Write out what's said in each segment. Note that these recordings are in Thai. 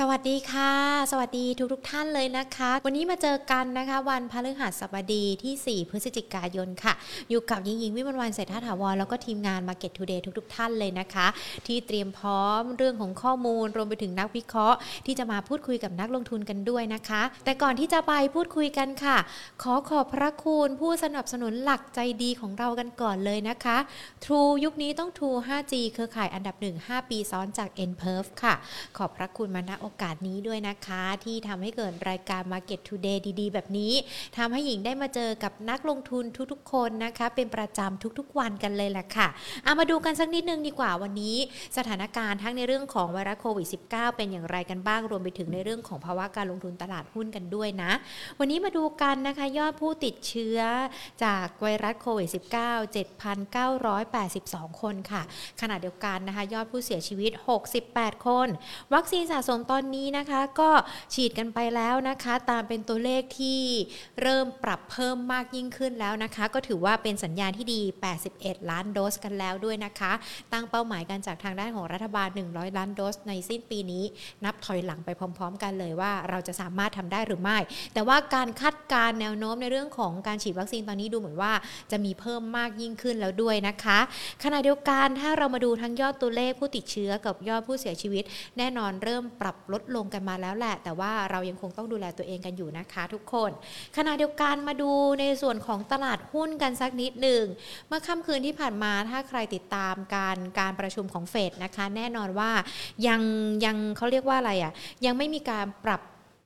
สวัสดีค่ะ สวัสดีทุกทุกท่านเลยนะคะ วันนี้มาเจอกันนะคะ วันพฤหัสบดีที่ 4 พฤศจิกายนค่ะ อยู่กับยิงยิงวิมวันเศรษฐาถาวรแล้วก็ทีมงาน Market Today ทุกทุกท่านเลยนะคะ ที่เตรียมพร้อมเรื่องของข้อมูลรวมไปถึงนักวิเคราะห์ ที่จะมาพูดคุยกับนักลงทุนกันด้วยนะคะ แต่ก่อนที่จะไปพูดคุยกันค่ะ ขอขอบพระคุณผู้สนับสนุนหลักใจดีของเรากันก่อนเลยนะคะ True ยุคนี้ต้อง True 5G เครือข่ายอันดับ 1 5 ปีซ้อนจาก n p e r f ค่ะ ขอบพระคุณมาณโอกาสนี้ด้วยนะคะ ที่ทำให้เกิดรายการ Market Today ดีๆ แบบนี้ทำให้หญิงได้มาเจอกับนักลงทุนทุกๆ คนนะคะ เป็นประจำทุกๆ วันกันเลยแหละค่ะเอามาดูกันสักนิดนึงดีกว่าวันนี้ สถานการณ์ทั้งในเรื่องของไวรัสโควิด -19 เป็นอย่างไรกันบ้างรวมไปถึงในเรื่องของภาวะการลงทุนตลาดหุ้นกันด้วยนะ วันนี้มาดูกันนะคะยอดผู้ติดเชื้อจากไวรัสโควิด -19 7,982 คนค่ะ ขณะเดียวกันนะคะ ยอดผู้เสียชีวิต 68 คน วัคซีนสะสมตอนนี้นะคะก็ฉีดกันไปแล้วนะคะ ตามเป็นตัวเลขที่เริ่มปรับเพิ่มมากยิ่งขึ้นแล้วนะคะ ก็ถือว่าเป็นสัญญาณที่ดี 81 ล้านโดสกันแล้วด้วยนะคะ ตั้งเป้าหมายกันจากทางด้านของรัฐบาล 100 ล้านโดสในสิ้นปีนี้ นับถอยหลังไปพร้อม ๆ กันเลยว่าเราจะสามารถทำได้หรือไม่ แต่ว่าการคาดการแนวโน้มในเรื่องของการฉีดวัคซีนตอนนี้ดูเหมือนว่าจะมีเพิ่มมากยิ่งขึ้นแล้วด้วยนะคะ ขณะเดียวกันถ้าเรามาดูทั้งยอดตัวเลขผู้ติดเชื้อกับยอดผู้เสียชีวิต แน่นอนเริ่มปรับลดลงกันมาแล้วแหละ แต่ว่าเรายังคงต้องดูแลตัวเองกันอยู่นะคะทุกคน ขณะเดียวกันมาดูในส่วนของตลาดหุ้นกันสักนิดหนึ่ง เมื่อค่ำคืนที่ผ่านมาถ้าใครติดตามการการประชุมของเฟดนะคะ แน่นอนว่ายังยังเขาเรียกว่าอะไรอะ่ะยังไม่มีการปรับ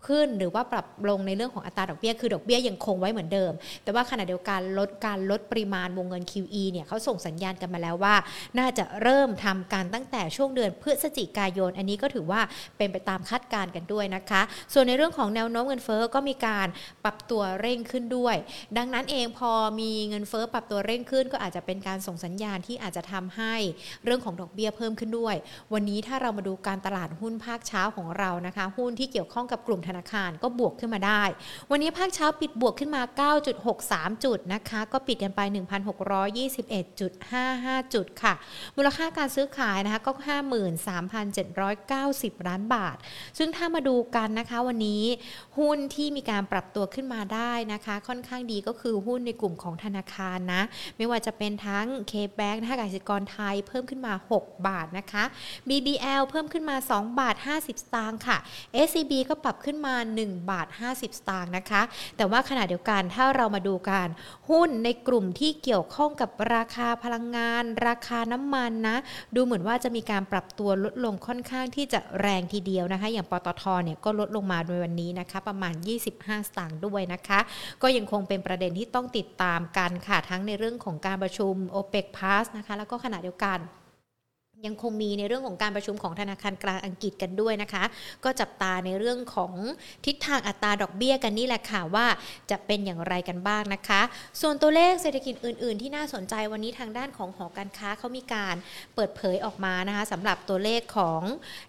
ขึ้น หรือว่าปรับลงในเรื่องของอัตราดอกเบี้ยคือดอกเบี้ยยังคงไว้เหมือนเดิม แต่ว่าขณะเดียวกันลดการลดปริมาณวงเงิน QE เนี่ยเขาส่งสัญญาณกันมาแล้วว่า น่าจะเริ่มทำการตั้งแต่ช่วงเดือนพฤศจิกายน อันนี้ก็ถือว่าเป็นไปตามคาดการณ์กันด้วยนะคะ ส่วนในเรื่องของแนวโน้มเงินเฟ้อก็มีการปรับตัวเร่งขึ้นด้วย ดังนั้นเองพอมีเงินเฟ้อปรับตัวเร่งขึ้น ก็อาจจะเป็นการส่งสัญญาณที่อาจจะทำให้เรื่องของดอกเบี้ยเพิ่มขึ้นด้วย วันนี้ถ้าเรามาดูการตลาดหุ้นภาคเช้าของเรานะคะ หุ้นที่เกี่ยวข้องกับกลุ่มธนาคารก็บวกขึ้นมาได้ วันนี้ภาคเช้าปิดบวกขึ้นมา 9.63 จุดนะคะ ก็ปิดกันไป 1,621.55 จุดค่ะ มูลค่าการซื้อขายนะคะก็ 53,790 ล้านบาท ซึ่งถ้ามาดูกันนะคะวันนี้หุ้นที่มีการปรับตัวขึ้นมาได้นะคะ ค่อนข้างดีก็คือหุ้นในกลุ่มของธนาคารนะ ไม่ว่าจะเป็นทั้ง K-Bank นะคะกสิกรไทยเพิ่มขึ้นมา 6 บาทนะคะ BBL เพิ่มขึ้นมา 2 บาท 50 สตางค์ค่ะ SCB ก็ปรับขึ้นมา1บาท 50 สตางค์นะคะ แต่ว่าขณะเดียวกันถ้าเรามาดูกันหุ้นในกลุ่มที่เกี่ยวข้องกับราคาพลังงาน ราคาน้ำมันนะ ดูเหมือนว่าจะมีการปรับตัวลดลงค่อนข้างที่จะแรงทีเดียวนะคะ อย่างปตทเนี่ยก็ลดลงมาในวันนี้นะคะ ประมาณ 25 สตางค์ด้วยนะคะ ก็ยังคงเป็นประเด็นที่ต้องติดตามกันค่ะทั้งในเรื่องของการประชุม OPEC Plus นะคะแล้วก็ขณะเดียวกัน ยังคงมีในเรื่องของการประชุมของธนาคารกลางอังกฤษกันด้วยนะคะ ก็จับตาในเรื่องของทิศทางอัตราดอกเบี้ยกันนี่แหละค่ะว่าจะเป็นอย่างไรกันบ้างนะคะ ส่วนตัวเลขเศรษฐกิจอื่น ๆ ที่น่าสนใจวันนี้ทางด้านของหอการค้าเขามีการเปิดเผยออกมานะคะสำหรับตัวเลขของ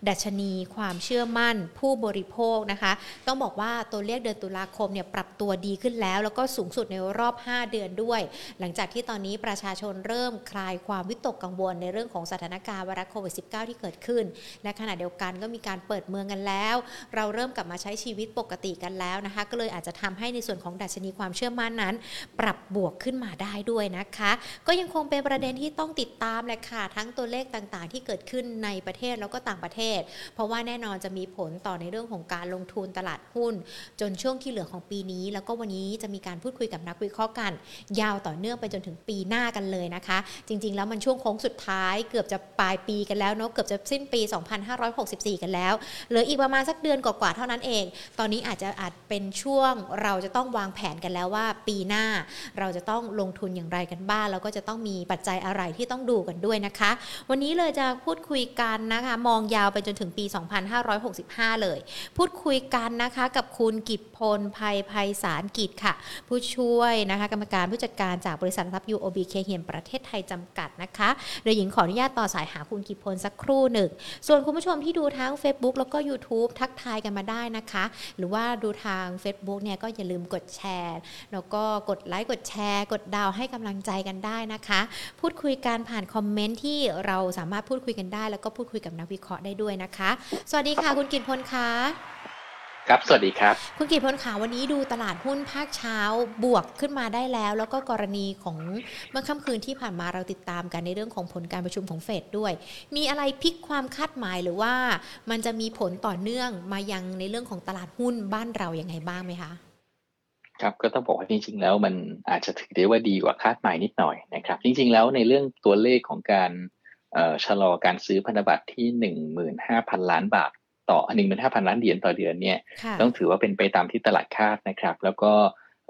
ดัชนีความเชื่อมั่นผู้บริโภคนะคะ ต้องบอกว่าตัวเลขเดือนตุลาคมเนี่ยปรับตัวดีขึ้นแล้ว แล้วก็สูงสุดในรอบ 5 เดือนด้วย หลังจากที่ตอนนี้ประชาชนเริ่มคลายความวิตกกังวลในเรื่องของสถานการณ์ไวรัสโควิด -19 ที่เกิดขึ้น และขณะเดียวกันก็มีการเปิดเมืองกันแล้ว เราเริ่มกลับมาใช้ชีวิตปกติกันแล้วนะคะ ก็เลยอาจจะทำให้ในส่วนของดัชนีความเชื่อมั่นนั้น ปรับบวกขึ้นมาได้ด้วยนะคะ ก็ยังคงเป็นประเด็นที่ต้องติดตามแหละค่ะทั้งตัวเลขต่างๆ ที่เกิดขึ้นในประเทศแล้วก็ต่างประเทศ เพราะว่าแน่นอนจะมีผลต่อในเรื่องของการลงทุนตลาดหุ้น จนช่วงที่เหลือของปีนี้ แล้วก็วันนี้จะมีการพูดคุยกับนักวิเคราะห์กัน ยาวต่อเนื่องไปจนถึงปีหน้ากันเลยนะคะ จริง ๆ แล้วมันช่วงโค้งสุดท้ายเกือบจะปลายปีกันแล้วเนาะเกือบจะสิ้นปี 2564 กันแล้วเหลืออีกประมาณสักเดือนกว่าๆเท่านั้นเอง ตอนนี้อาจจะอาจเป็นช่วงเราจะต้องวางแผนกันแล้วว่า ปีหน้าเราจะต้องลงทุนอย่างไรกันบ้างแล้วก็จะต้องมีปัจจัยอะไรที่ต้องดูกันด้วยนะคะ วันนี้เลยจะพูดคุยกันนะคะ มองยาวไปจนถึงปี 2565 เลย พูดคุยกันนะคะกับคุณกิตพลภัยภัยสารกิจค่ะ ผู้ช่วยนะคะกรรมการผู้จัดการจากบริษัททรัพย์ UOB เคเฮียนประเทศไทยจำกัดนะคะโดยหญิงขออนุญาตต่อสายหาคุณกิพลสักครู่หนึ่ง ส่วนคุณผู้ชมที่ดูทั้ง Facebook แล้วก็ YouTube ทักทายกันมาได้นะคะ หรือว่าดูทาง Facebook เนี่ยก็อย่าลืมกดแชร์แล้วก็กดไลค์กดแชร์ กดดาวให้กำลังใจกันได้นะคะ พูดคุยกันผ่านคอมเมนต์ที่เราสามารถพูดคุยกันได้ แล้วก็พูดคุยกับนักวิเคราะห์ได้ด้วยนะคะ สวัสดีค่ะคุณกิตพลค่ะ ครับ สวัสดีครับ คุณกิตพลขาวันนี้ดูตลาดหุ้นภาคเช้าบวกขึ้นมาได้แล้ว แล้วก็กรณีของเมื่อค่ำคืนที่ผ่านมาเราติดตามกันในเรื่องของผลการประชุมของเฟดด้วย มีอะไรพลิกความคาดหมายหรือว่ามันจะมีผลต่อเนื่องมายังในเรื่องของตลาดหุ้นบ้านเราอย่างไงบ้างไหมคะครับก็ต้องบอกว่าจริง ๆ แล้วมันอาจจะถือได้ว่าดีกว่าคาดหมายนิดหน่อยนะครับจริง ๆ แล้วในเรื่องตัวเลขของการชะลอการซื้อพันธบัตรที่ 15,000 ล้านบาท ต่อหนึ่งหมื่นห้าพันล้านเหรียญต่อเดือนเนี่ยต้องถือว่าเป็นไปตามที่ตลาดคาดนะครับ แล้วก็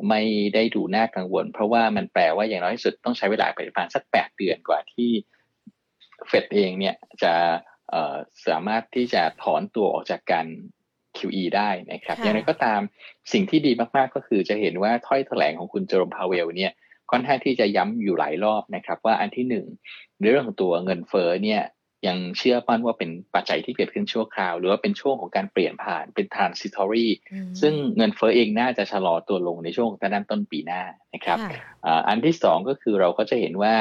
ไม่ได้ดูน่ากังวล เพราะว่ามันแปลว่าอย่างน้อยที่สุดต้องใช้เวลาไปประมาณสักแปดเดือนกว่าที่เฟดเองเนี่ยจะสามารถที่จะถอนตัวออกจากการ QE ได้นะครับ อย่างไรก็ตามสิ่งที่ดีมากๆก็คือจะเห็นว่าถ้อยแถลงของคุณเจอโรมพาวเวลเนี่ยค่อนข้างที่จะย้ำอยู่หลายรอบนะครับ ว่าอันที่หนึ่งเรื่องของตัวเงินเฟ้อเนี่ย ยังเชื่อมั่นว่าเป็นปัจจัยที่เกิดขึ้นชั่วคราว หรือว่าเป็นช่วงของการเปลี่ยนผ่านเป็น transitory ซึ่งเงินเฟ้อเองน่าจะชะลอตัวลงในช่วงด้านต้นปีหน้านะครับอันที่สองก็คือเราก็จะเห็นว่า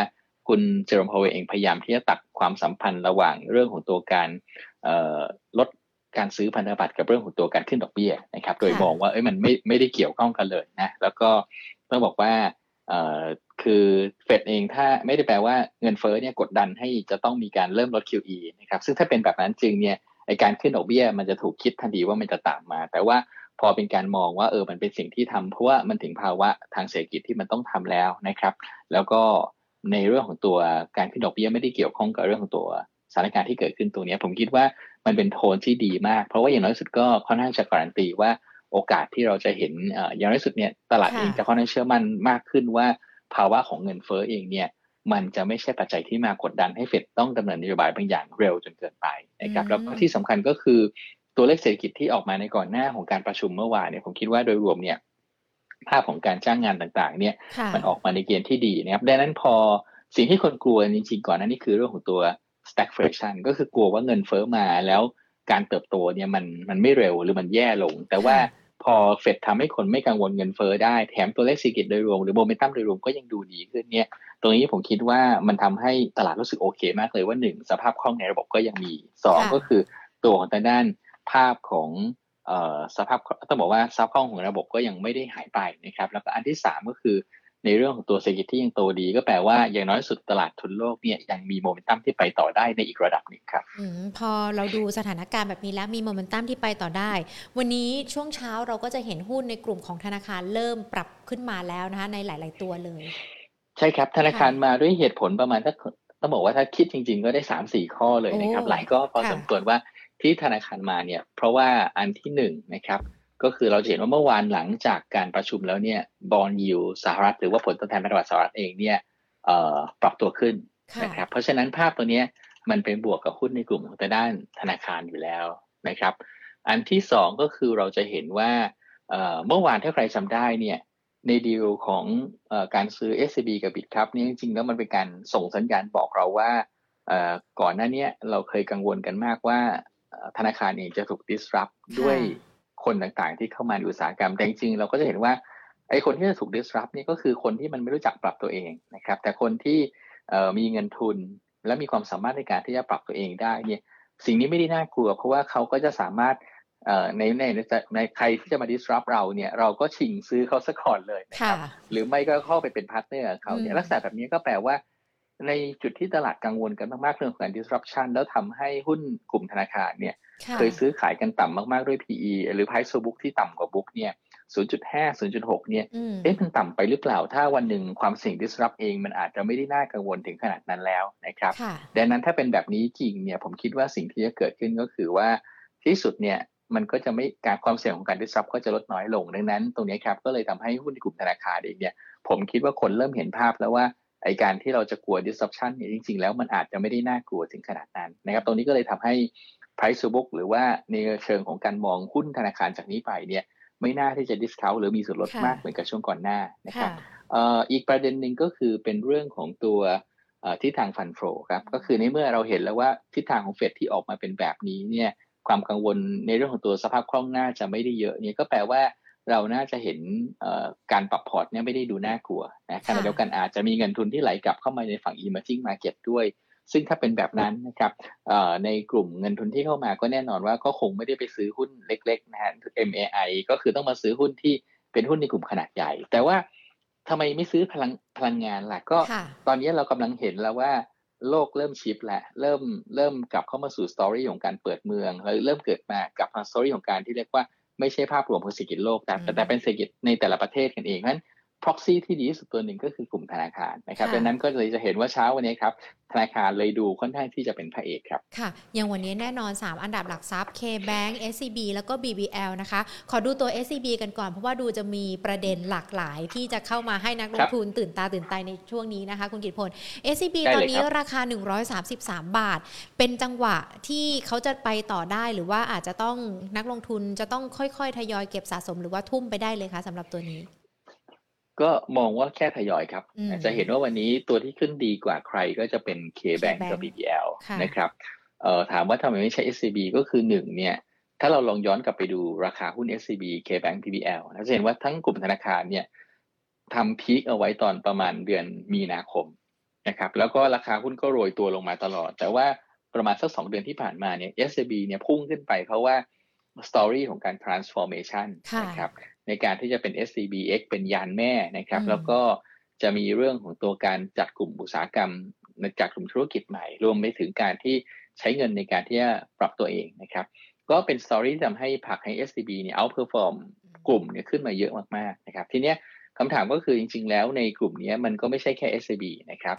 คุณเจอโรมพาวเวลเองพยายามที่จะตัดความสัมพันธ์ระหว่างเรื่องของตัวการลดการซื้อพันธบัตรกับเรื่องของตัวการขึ้นดอกเบี้ยนะครับ โดยมองว่าเอ้ยมันไม่ไม่ได้เกี่ยวข้องกันเลยนะแล้วก็ต้องบอกว่า คือเฟดเองถ้าไม่ได้แปลว่าเงินเฟ้อเนี่ยกดดันให้จะต้องมีการเริ่มลด QE นะครับซึ่งถ้าเป็นแบบนั้นจริงเนี่ยไอการขึ้นดอกเบี้ยมันจะถูกคิดทันทีว่ามันจะตามมา แต่ว่าพอเป็นการมองว่าเออมันเป็นสิ่งที่ทำเพราะว่ามันถึงภาวะทางเศรษฐกิจที่มันต้องทำแล้วนะครับ แล้วก็ในเรื่องของตัวการขึ้นดอกเบี้ยไม่ได้เกี่ยวข้องกับเรื่องของตัวสถานการณ์ที่เกิดขึ้นตัวนี้ผมคิดว่ามันเป็นโทนที่ดีมาก เพราะว่าอย่างน้อยสุดก็ค่อนข้างจะการันตีว่า โอกาสที่เราจะเห็นอย่างน้อยสุดเนี่ยตลาดเองจะค่อนข้างเชื่อมั่นมากขึ้นว่า ภาวะของเงินเฟ้อเองเนี่ยมันจะไม่ใช่ปัจจัยที่มากดดันให้เฟดต้องดำเนินนโยบายบางอย่างเร็วจนเกินไปนะครับแล้วก็ที่สำคัญก็คือตัวเลขเศรษฐกิจที่ออกมาในก่อนหน้าของการประชุมเมื่อวานเนี่ยผมคิดว่าโดยรวมเนี่ยภาพของการจ้างงานต่างๆ เนี่ยมันออกมาในเกณฑ์ที่ดีนะครับดังนั้นพอสิ่งที่คนกลัวจริงๆก่อนนั้นนี่คือเรื่องของตัว stagflation ก็คือกลัวว่าเงินเฟ้อมาแล้ว การเติบโตเนี่ยมันมันไม่เร็วหรือมันแย่ลง แต่ว่าพอเฟดทำให้คนไม่กังวลเงินเฟ้อได้แถมตัวเลขเศรษฐกิจโดยรวมหรือโมเมนตัมโดยรวมก็ยังดูดีขึ้นเนี่ยตรงนี้ผมคิดว่ามันทำให้ตลาดรู้สึกโอเคมากเลยว่าหนึ่งสภาพคล่องในระบบก็ยังมีสองก็คือตัวของทางด้านภาพของสภาพต้องบอกว่าสภาพคล่องของระบบก็ยังไม่ได้หายไปนะครับแล้วก็อันที่สามก็คือ ในเรื่องของตัวเศรษฐกิจที่ยังโตดี ก็แปลว่าอย่างน้อยสุดตลาดทุนโลกเนี่ยยังมีโมเมนตัมที่ไปต่อได้ในอีกระดับหนึ่งครับอพอเราดูสถานการณ์แบบนี้แล้วมีโมเมนตัมที่ไปต่อได้ วันนี้ช่วงเช้าเราก็จะเห็นหุ้นในกลุ่มของธนาคารเริ่มปรับขึ้นมาแล้วนะคะในหลาย ๆ ตัวเลย ใช่ครับธนาคารมาด้วยเหตุผลประมาณถ้าต้องบอกว่าถ้าคิดจริง ๆ ก็ได้สามสี่ข้อเลยนะครับ หลายก็พอสมควรว่าที่ธนาคารมาเนี่ย เพราะว่าอันที่หนึ่งนะครับ ก็คือเราเห็นว่าเมื่อวานหลังจากการประชุมแล้วเนี่ยบอลยูสหรัฐหรือว่าผลตอบแทนพันธบัตรสหรัฐเองเนี่ยปรับตัวขึ้นนะครับเพราะฉะนั้นภาพตัวนี้มันเป็นบวกกับหุ้นในกลุ่มของแต่ด้านธนาคารอยู่แล้วนะครับ อันที่สองก็คือเราจะเห็นว่าเมื่อวานถ้าใครจาได้เนี่ยในดีลของอการซื้อ SCB กับ b i t ครับนี่จริงๆแล้วมันเป็นการส่งสัญญาณบอกเราว่าก่อนหน้านี้เราเคยกังวลกันมากว่าธนาคารเองจะถูก disrupt ด้วย คนต่างๆ ที่เข้ามาในอุตสาหกรรมแต่จริงๆเราก็จะเห็นว่าไอ้คนที่จะถูก disrupt นี่ก็คือคนที่มันไม่รู้จักปรับตัวเองนะครับแต่คนที่มีเงินทุนและมีความสามารถในการที่จะปรับตัวเองได้เนี่ยสิ่งนี้ไม่ได้น่ากลัว เพราะว่าเขาก็จะสามารถในในในใครที่จะมา disrupt เราเนี่ยเราก็ชิงซื้อเขาสักก่อนเลยนะครับหรือไม่ก็เข้าไปเป็น partner เขาเนี่ยลักษณะแบบนี้ก็แปลว่า ในจุดที่ตลาดกังวลกันมากๆเรื่องของการ disruption แล้วทำให้หุ้นกลุ่มธนาคารเนี่ย เคยซื้อขายกันต่ำมากๆด้วย PE หรือ Price to book ที่ต่ำกว่า book เนี่ย 0.5 0.6 เนี่ย เอ๊ะมันต่ำไปหรือเปล่า ถ้าวันหนึ่งความเสี่ยง disrupt เองมันอาจจะไม่ได้น่ากังวลถึงขนาดนั้นแล้วนะครับ ดังนั้นถ้าเป็นแบบนี้จริงเนี่ย ผมคิดว่าสิ่งที่จะเกิดขึ้นก็คือว่าที่สุดเนี่ยมันก็จะไม่การความเสี่ยงของการ disrupt ก็จะลดน้อยลงดังนั้น ตรงนี้ครับก็เลยทำให้หุ้นในกลุ่มธนาคารเองเนี่ยผมคิดว่าคนเริ่มเห็นภาพแล้วว่าไอการที่เราจะกลัว disruption เนี่ยจริง ๆ แล้วมันอาจจะไม่ได้น่ากลัวถึงขนาดนั้นนะครับตรงนี้ก็เลยทำให้ price to book หรือว่าในเชิงของการมองหุ้นธนาคารจากนี้ไปเนี่ยไม่น่าที่จะ discount หรือมีส่วนลดมากเหมือนกับช่วงก่อนหน้านะครับอีกประเด็นหนึ่งก็คือเป็นเรื่องของตัวทิศทางฟันโฟครับก็คือในเมื่อเราเห็นแล้วว่าทิศทางของเฟดที่ออกมาเป็นแบบนี้เนี่ยความกังวลในเรื่องของตัวสภาพคล่องน่าจะไม่ได้เยอะเนี่ยก็แปลว่าเราน่าจะเห็นการปรับพอร์ตเนี่ยไม่ได้ดูน่ากลัวนะขณะเดียวกันอาจจะมีเงินทุนที่ไหลกลับเข้ามาในฝั่ง emerging market ด้วย ซึ่งถ้าเป็นแบบนั้นนะครับในกลุ่มเงินทุนที่เข้ามาก็แน่นอนว่าก็คงไม่ได้ไปซื้อหุ้นเล็กๆนะฮะ MAI ก็คือต้องมาซื้อหุ้นที่เป็นหุ้นในกลุ่มขนาดใหญ่ แต่ว่าทำไมไม่ซื้อพลังพลังงานล่ะก็ ตอนนี้เรากำลังเห็นแล้วว่าโลกเริ่ม shift แล้วเริ่มเริ่มกลับเข้ามาสู่ story ของการเปิดเมืองแล้วเริ่มเกิดมากลับมา story ของการที่เรียกว่าไม่ใช่ภาพรวมของเศรษฐกิจโลกแต่แต่เป็นเศรษฐกิจในแต่ละประเทศกันเองนั้น proxy ที่ดีที่สุดตัวหนึ่งก็คือกลุ่มธนาคารนะครับดังนั้นก็เลยจะเห็นว่าเช้าวันนี้ครับธนาคารเลยดูค่อนข้างที่จะเป็นพระเอกครับ ค่ะ อย่างวันนี้แน่นอน 3 อันดับหลักทรัพย์ K-Bank SCB แล้วก็ BBL นะคะ ขอดูตัว SCB กันก่อน เพราะว่าดูจะมีประเด็นหลากหลายที่จะเข้ามาให้นักลงทุนตื่นตาตื่นใจในช่วงนี้นะคะ คุณกิตพล SCB ตอนนี้ราคา 133 บาท เป็นจังหวะที่เขาจะไปต่อได้หรือว่าอาจจะต้องนักลงทุนจะต้องค่อยๆ ทยอยเก็บสะสมหรือว่าทุ่มไปได้เลยคะสำหรับตัวนี้ ก็มองว่าแค่ทยอยครับ จะเห็นว่าวันนี้ตัวที่ขึ้นดีกว่าใครก็จะเป็น K-Bank กับ BBL นะครับเอ่อถามว่าทำไมไม่ใช่ SCB ก็คือหนึ่งเนี่ย ถ้าเราลองย้อนกลับไปดูราคาหุ้น SCB K-Bank BBL จะเห็นว่าทั้งกลุ่มธนาคารเนี่ยทำพีคเอาไว้ตอนประมาณเดือนมีนาคมนะครับ แล้วก็ราคาหุ้นก็โรยตัวลงมาตลอด แต่ว่าประมาณสักสองเดือนที่ผ่านมาเนี่ย SCB เนี่ยพุ่งขึ้นไปเพราะว่า story ของการ transformation นะครับ ในการที่จะเป็น SCBX เป็นยานแม่นะครับ แล้วก็จะมีเรื่องของตัวการจัดกลุ่มอุตสาหกรรมจากกลุ่มธุรกิจใหม่ รวมไปถึงการที่ใช้เงินในการที่จะปรับตัวเองนะครับ ก็เป็น story ที่ทำให้ผลักให้ SCB เนี่ย outperformกลุ่มเนี่ยขึ้นมาเยอะมากๆนะครับทีเนี้ยคำถามก็คือจริงๆ แล้วในกลุ่มนี้มันก็ไม่ใช่แค่ SCB นะครับ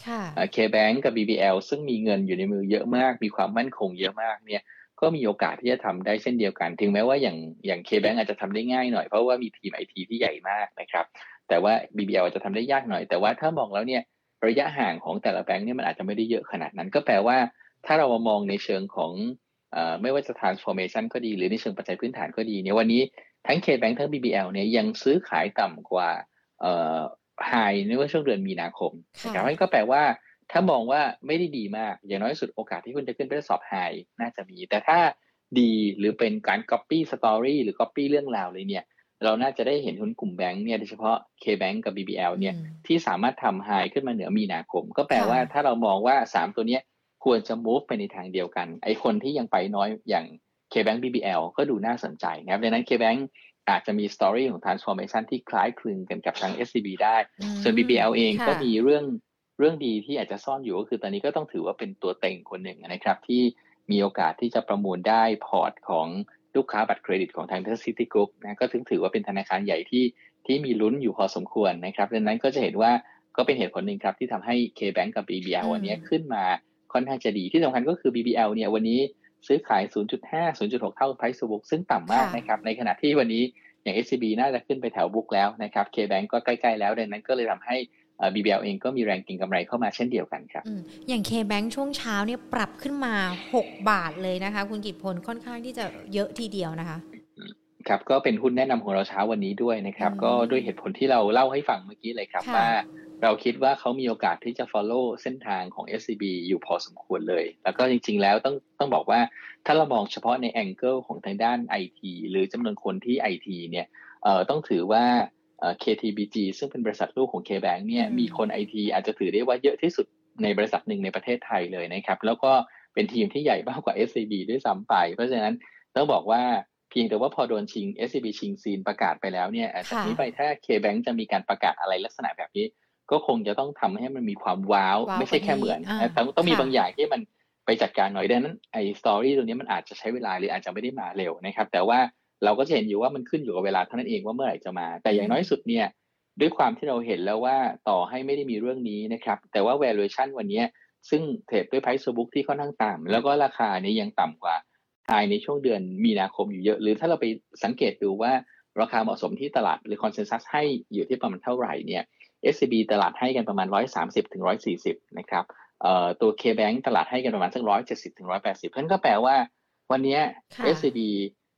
K-Bank กับ BBL ซึ่งมีเงินอยู่ในมือเยอะมาก มีความมั่นคงเยอะมากเนี่ย ก็มีโอกาสที่จะทำได้เช่นเดียวกัน ถึงแม้ว่าอย่างอย่าง K-Bank อาจจะทำได้ง่ายหน่อย เพราะว่ามีทีมไอทีที่ใหญ่มากนะครับ แต่ว่า BBL อาจจะทำได้ยากหน่อย แต่ว่าถ้ามองแล้วเนี่ยระยะห่างของแต่ละแบงค์เนี่ยมันอาจจะไม่ได้เยอะขนาดนั้น ก็แปลว่าถ้าเรามามองในเชิงของอไม่ว่าจะ transformation ก็ดี หรือในเชิงปัจจัยพื้นฐานก็ดีเนี่ยวันนี้ทั้ง K-Bank ทั้ง BBL เนี่ยยังซื้อขายต่ำกว่าไฮในว่าช่วงเดือนมีนาคมนะครับนั่นก็แปลว่า ถ้ามองว่าไม่ได้ดีมาก อย่างน้อยสุดโอกาสที่คุณจะขึ้นไปสอบไฮน่าจะมี แต่ถ้าดีหรือเป็นการ Copy Story หรือ Copy เรื่องราวเลยเนี่ย เราน่าจะได้เห็นหุ้นกลุ่มแบงค์เนี่ยโดยเฉพาะ K-Bank กับ BBL เนี่ยที่สามารถทำไฮขึ้นมาเหนือมีนาคม ก็แปลว่าถ้าเรามองว่า 3 ตัวนี้ควรจะ move ไปในทางเดียวกัน ไอคนที่ยังไปน้อยอย่าง K-Bank BBL ก็ดูน่าสนใจนะครับดังนั้น K-Bank อาจจะมี story ของ transformation ที่คล้ายคลึงกันกับทาง SCB ได้ ส่วน BBL เองก็มีเรื่อง เรื่องดีที่อาจจะซ่อนอยู่ก็คือตอนนี้ก็ต้องถือว่าเป็นตัวเต็งคนหนึ่งนะครับ ที่มีโอกาสที่จะประมูลได้พอร์ตของลูกค้าบัตรเครดิตของทางเทสซิตี้กรุ๊ปนะก็ถึงถือว่าเป็นธนาคารใหญ่ที่ที่มีลุ้นอยู่พอสมควรนะครับดังนั้นก็จะเห็นว่าก็เป็นเหตุผลหนึ่งครับที่ทำให้ K-Bank กับ BBL วันนี้ขึ้นมาค่อนข้างจะดีที่สำคัญก็คือ BBL เนี่ยวันนี้ซื้อขาย 0.5 0.6 เท่า price to book ซึ่งต่ำมากนะครับในขณะที่วันนี้อย่าง SCB น่าจะขึ้นไปแถวบุ๊กแล้วนะครับ K-Bank ก็ใกล้ ๆ แล้วดังนั้นก็เลยทำให้ BBL เองก็มีแรงกิงกำไรเข้ามาเช่นเดียวกันครับอย่าง K-Bank ช่วงเช้าเนี่ยปรับขึ้นมา 6 บาทเลยนะคะ คุณกิตพลค่อนข้างที่จะเยอะทีเดียวนะคะครับก็เป็นหุ้นแนะนำของเราเช้าวันนี้ด้วยนะครับ ก็ด้วยเหตุผลที่เราเล่าให้ฟังเมื่อกี้เลยครับว่าเราคิดว่าเขามีโอกาสที่จะ follow เส้นทางของ SCB อยู่พอสมควรเลย แล้วก็จริง ๆ แล้วต้องต้องบอกว่าถ้าเรามองเฉพาะในแองเกิลของทางด้าน IT หรือจำนวนคนที่ IT เนี่ยเอ่อต้องถือว่า KTBG ซึ่งเป็นบริษัทลูกของ KBank เนี่ยมีคนไอทีอาจจะถือได้ว่าเยอะที่สุดในบริษัทหนึ่งในประเทศไทยเลยนะครับแล้วก็เป็นทีมที่ใหญ่มากกว่า SCB ด้วยซ้ำไป เพราะฉะนั้นต้องบอกว่าเพียงแต่ว่าพอโดนชิง SCB ชิงซีนประกาศไปแล้วเนี่ยจากนี้ไปถ้า KBank จะมีการประกาศอะไรลักษณะแบบนี้ ก็คงจะต้องทำให้มันมีความว้าว ไม่ใช่แค่เหมือนแต่ต้องมีบางอย่างที่มันไปจัดการหน่อยดังนั้นไอ้สตอรี่ตรงนี้มันอาจจะใช้เวลาหรืออาจจะไม่ได้มาเร็วนะครับแต่ว่า เราก็จะเห็นอยู่ว่ามันขึ้นอยู่กับเวลาเท่านั้นเองว่าเมื่อไหร่จะมา แต่อย่างน้อยสุดเนี่ยด้วยความที่เราเห็นแล้วว่าต่อให้ไม่ได้มีเรื่องนี้นะครับ แต่ว่า valuation วันนี้ซึ่งเทรดด้วย price book ที่ค่อนข้างต่ำแล้วก็ราคานี้ยังต่ำกว่าไฮในช่วงเดือนมีนาคมอยู่เยอะ หรือถ้าเราไปสังเกตดูว่าราคาเหมาะสมที่ตลาดหรือ consensus ให้อยู่ที่ประมาณเท่าไหร่เนี่ย SCB ตลาดให้กันประมาณ 130ถึง140 นะครับเอ่อตัว K-Bank ตลาดให้กันประมาณสัก170ถึง180เพราะนั้นก็แปลว่าวันนี้ SCB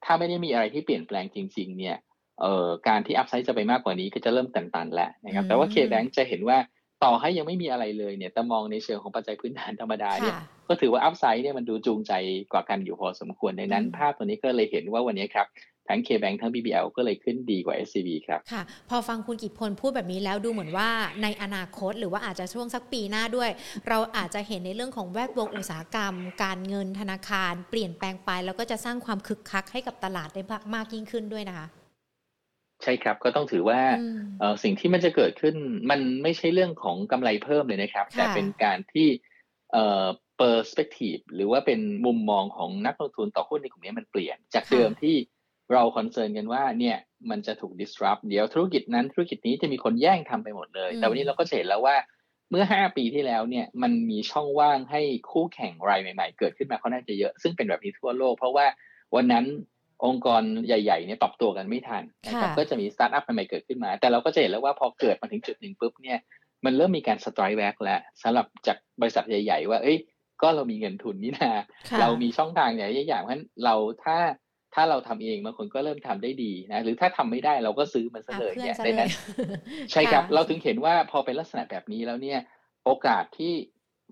ถ้าไม่ได้มีอะไรที่เปลี่ยนแปลงจริง ๆ เนี่ยเอ่อการที่อัพไซด์จะไปมากกว่านี้ก็จะเริ่มตันๆแล้วนะครับแต่ว่า K-Bank จะเห็นว่าต่อให้ยังไม่มีอะไรเลยเนี่ยแต่มองในเชิงของปัจจัยพื้นฐานธรรมดาเนี่ยก็ถือว่าอัพไซด์เนี่ยมันดูจูงใจกว่ากันอยู่พอสมควรในนั้น ภาพตัวนี้ก็เลยเห็นว่าวันนี้ครับ ทั้ง K-Bank ทั้ง BBL ก็เลยขึ้นดีกว่า SCB ครับค่ะ พอฟังคุณกิจพลพูดแบบนี้แล้วดูเหมือนว่าในอนาคตหรือว่าอาจจะช่วงสักปีหน้าด้วย เราอาจจะเห็นในเรื่องของแวดวงอุตสาหกรรม การเงินธนาคาร เปลี่ยนแปลงไปแล้วก็จะสร้างความคึกคักให้กับตลาดได้มากยิ่งขึ้นด้วยนะคะใช่ครับก็ต้องถือว่าสิ่งที่มันจะเกิดขึ้นมันไม่ใช่เรื่องของกำไรเพิ่มเลยนะครับ แต่เป็นการที่เอ่อ perspective หรือว่าเป็นมุมมองของนักลงทุนต่อหุ้นในกลุ่มนี้มันเปลี่ยน จากเดิมที่ เรา concern กันว่าเนี่ยมันจะถูก disrupt เดี๋ยวธุรกิจนั้นธุรกิจนี้จะมีคนแย่งทำไปหมดเลย แต่วันนี้เราก็เห็นแล้วว่าเมื่อ 5 ปีที่แล้วเนี่ยมันมีช่องว่างให้คู่แข่งรายใหม่ ๆ เกิดขึ้นมาค่อนข้างจะเยอะซึ่งเป็นแบบนี้ทั่วโลก เพราะว่าวันนั้นองค์กรใหญ่ๆเนี่ยปรับตัวกันไม่ทันนะครับก็จะมีสตาร์ทอัพใหม่ๆเกิดขึ้นมา แต่เราก็จะเห็นแล้วว่าพอเกิดมาถึงจุดหนึ่งปุ๊บเนี่ยมันเริ่มมีการ strike back แล้วสำหรับจากบริษัทใหญ่ ๆ ว่าเอ้ยก็เรามีเงินทุนนี่นาเรามีช่องทางใหญ่อย่างเพราะฉะนั้นเราถ้า ถ้าเราทำเองบางคนก็เริ่มทำได้ดีนะหรือถ้าทำไม่ได้เราก็ซื้อมันซะเลยเนี่ยดังนั้นใช่ครับเราถึงเห็นว่าพอเป็นลักษณะแบบนี้แล้วเนี่ยโอกาสที่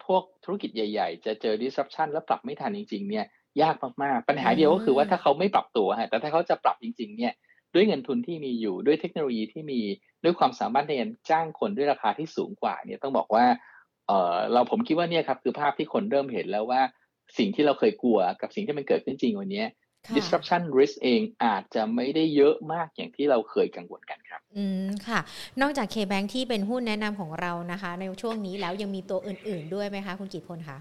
พวกธุรกิจใหญ่ ๆ จะเจอ disruption แล้วปรับไม่ทันจริง ๆ เนี่ยยากมากๆ ปัญหาเดียวก็คือว่าถ้าเขาไม่ปรับตัวฮะแต่ถ้าเขาจะปรับจริง ๆ เนี่ยด้วยเงินทุนที่มีอยู่ด้วยเทคโนโลยีที่มีด้วยความสามารถในการจ้างคนด้วยราคาที่สูงกว่าเนี่ยต้องบอกว่าเออเราผมคิดว่าเนี่ยครับคือภาพที่คนเริ่มเห็นแล้วว่าสิ่งที่เราเคยกลัวกับสิ่งที่มันเกิดขึ้นจริงวันนี้ disruption risk เองอาจจะไม่ได้เยอะมากอย่างที่เราเคยกังวลกันครับ อืมค่ะ นอกจาก K-Bank ที่เป็นหุ้นแนะนำของเรานะคะ ในช่วงนี้แล้วยังมีตัวอื่น ๆ ด้วยไหมคะ คุณกิตพลคะ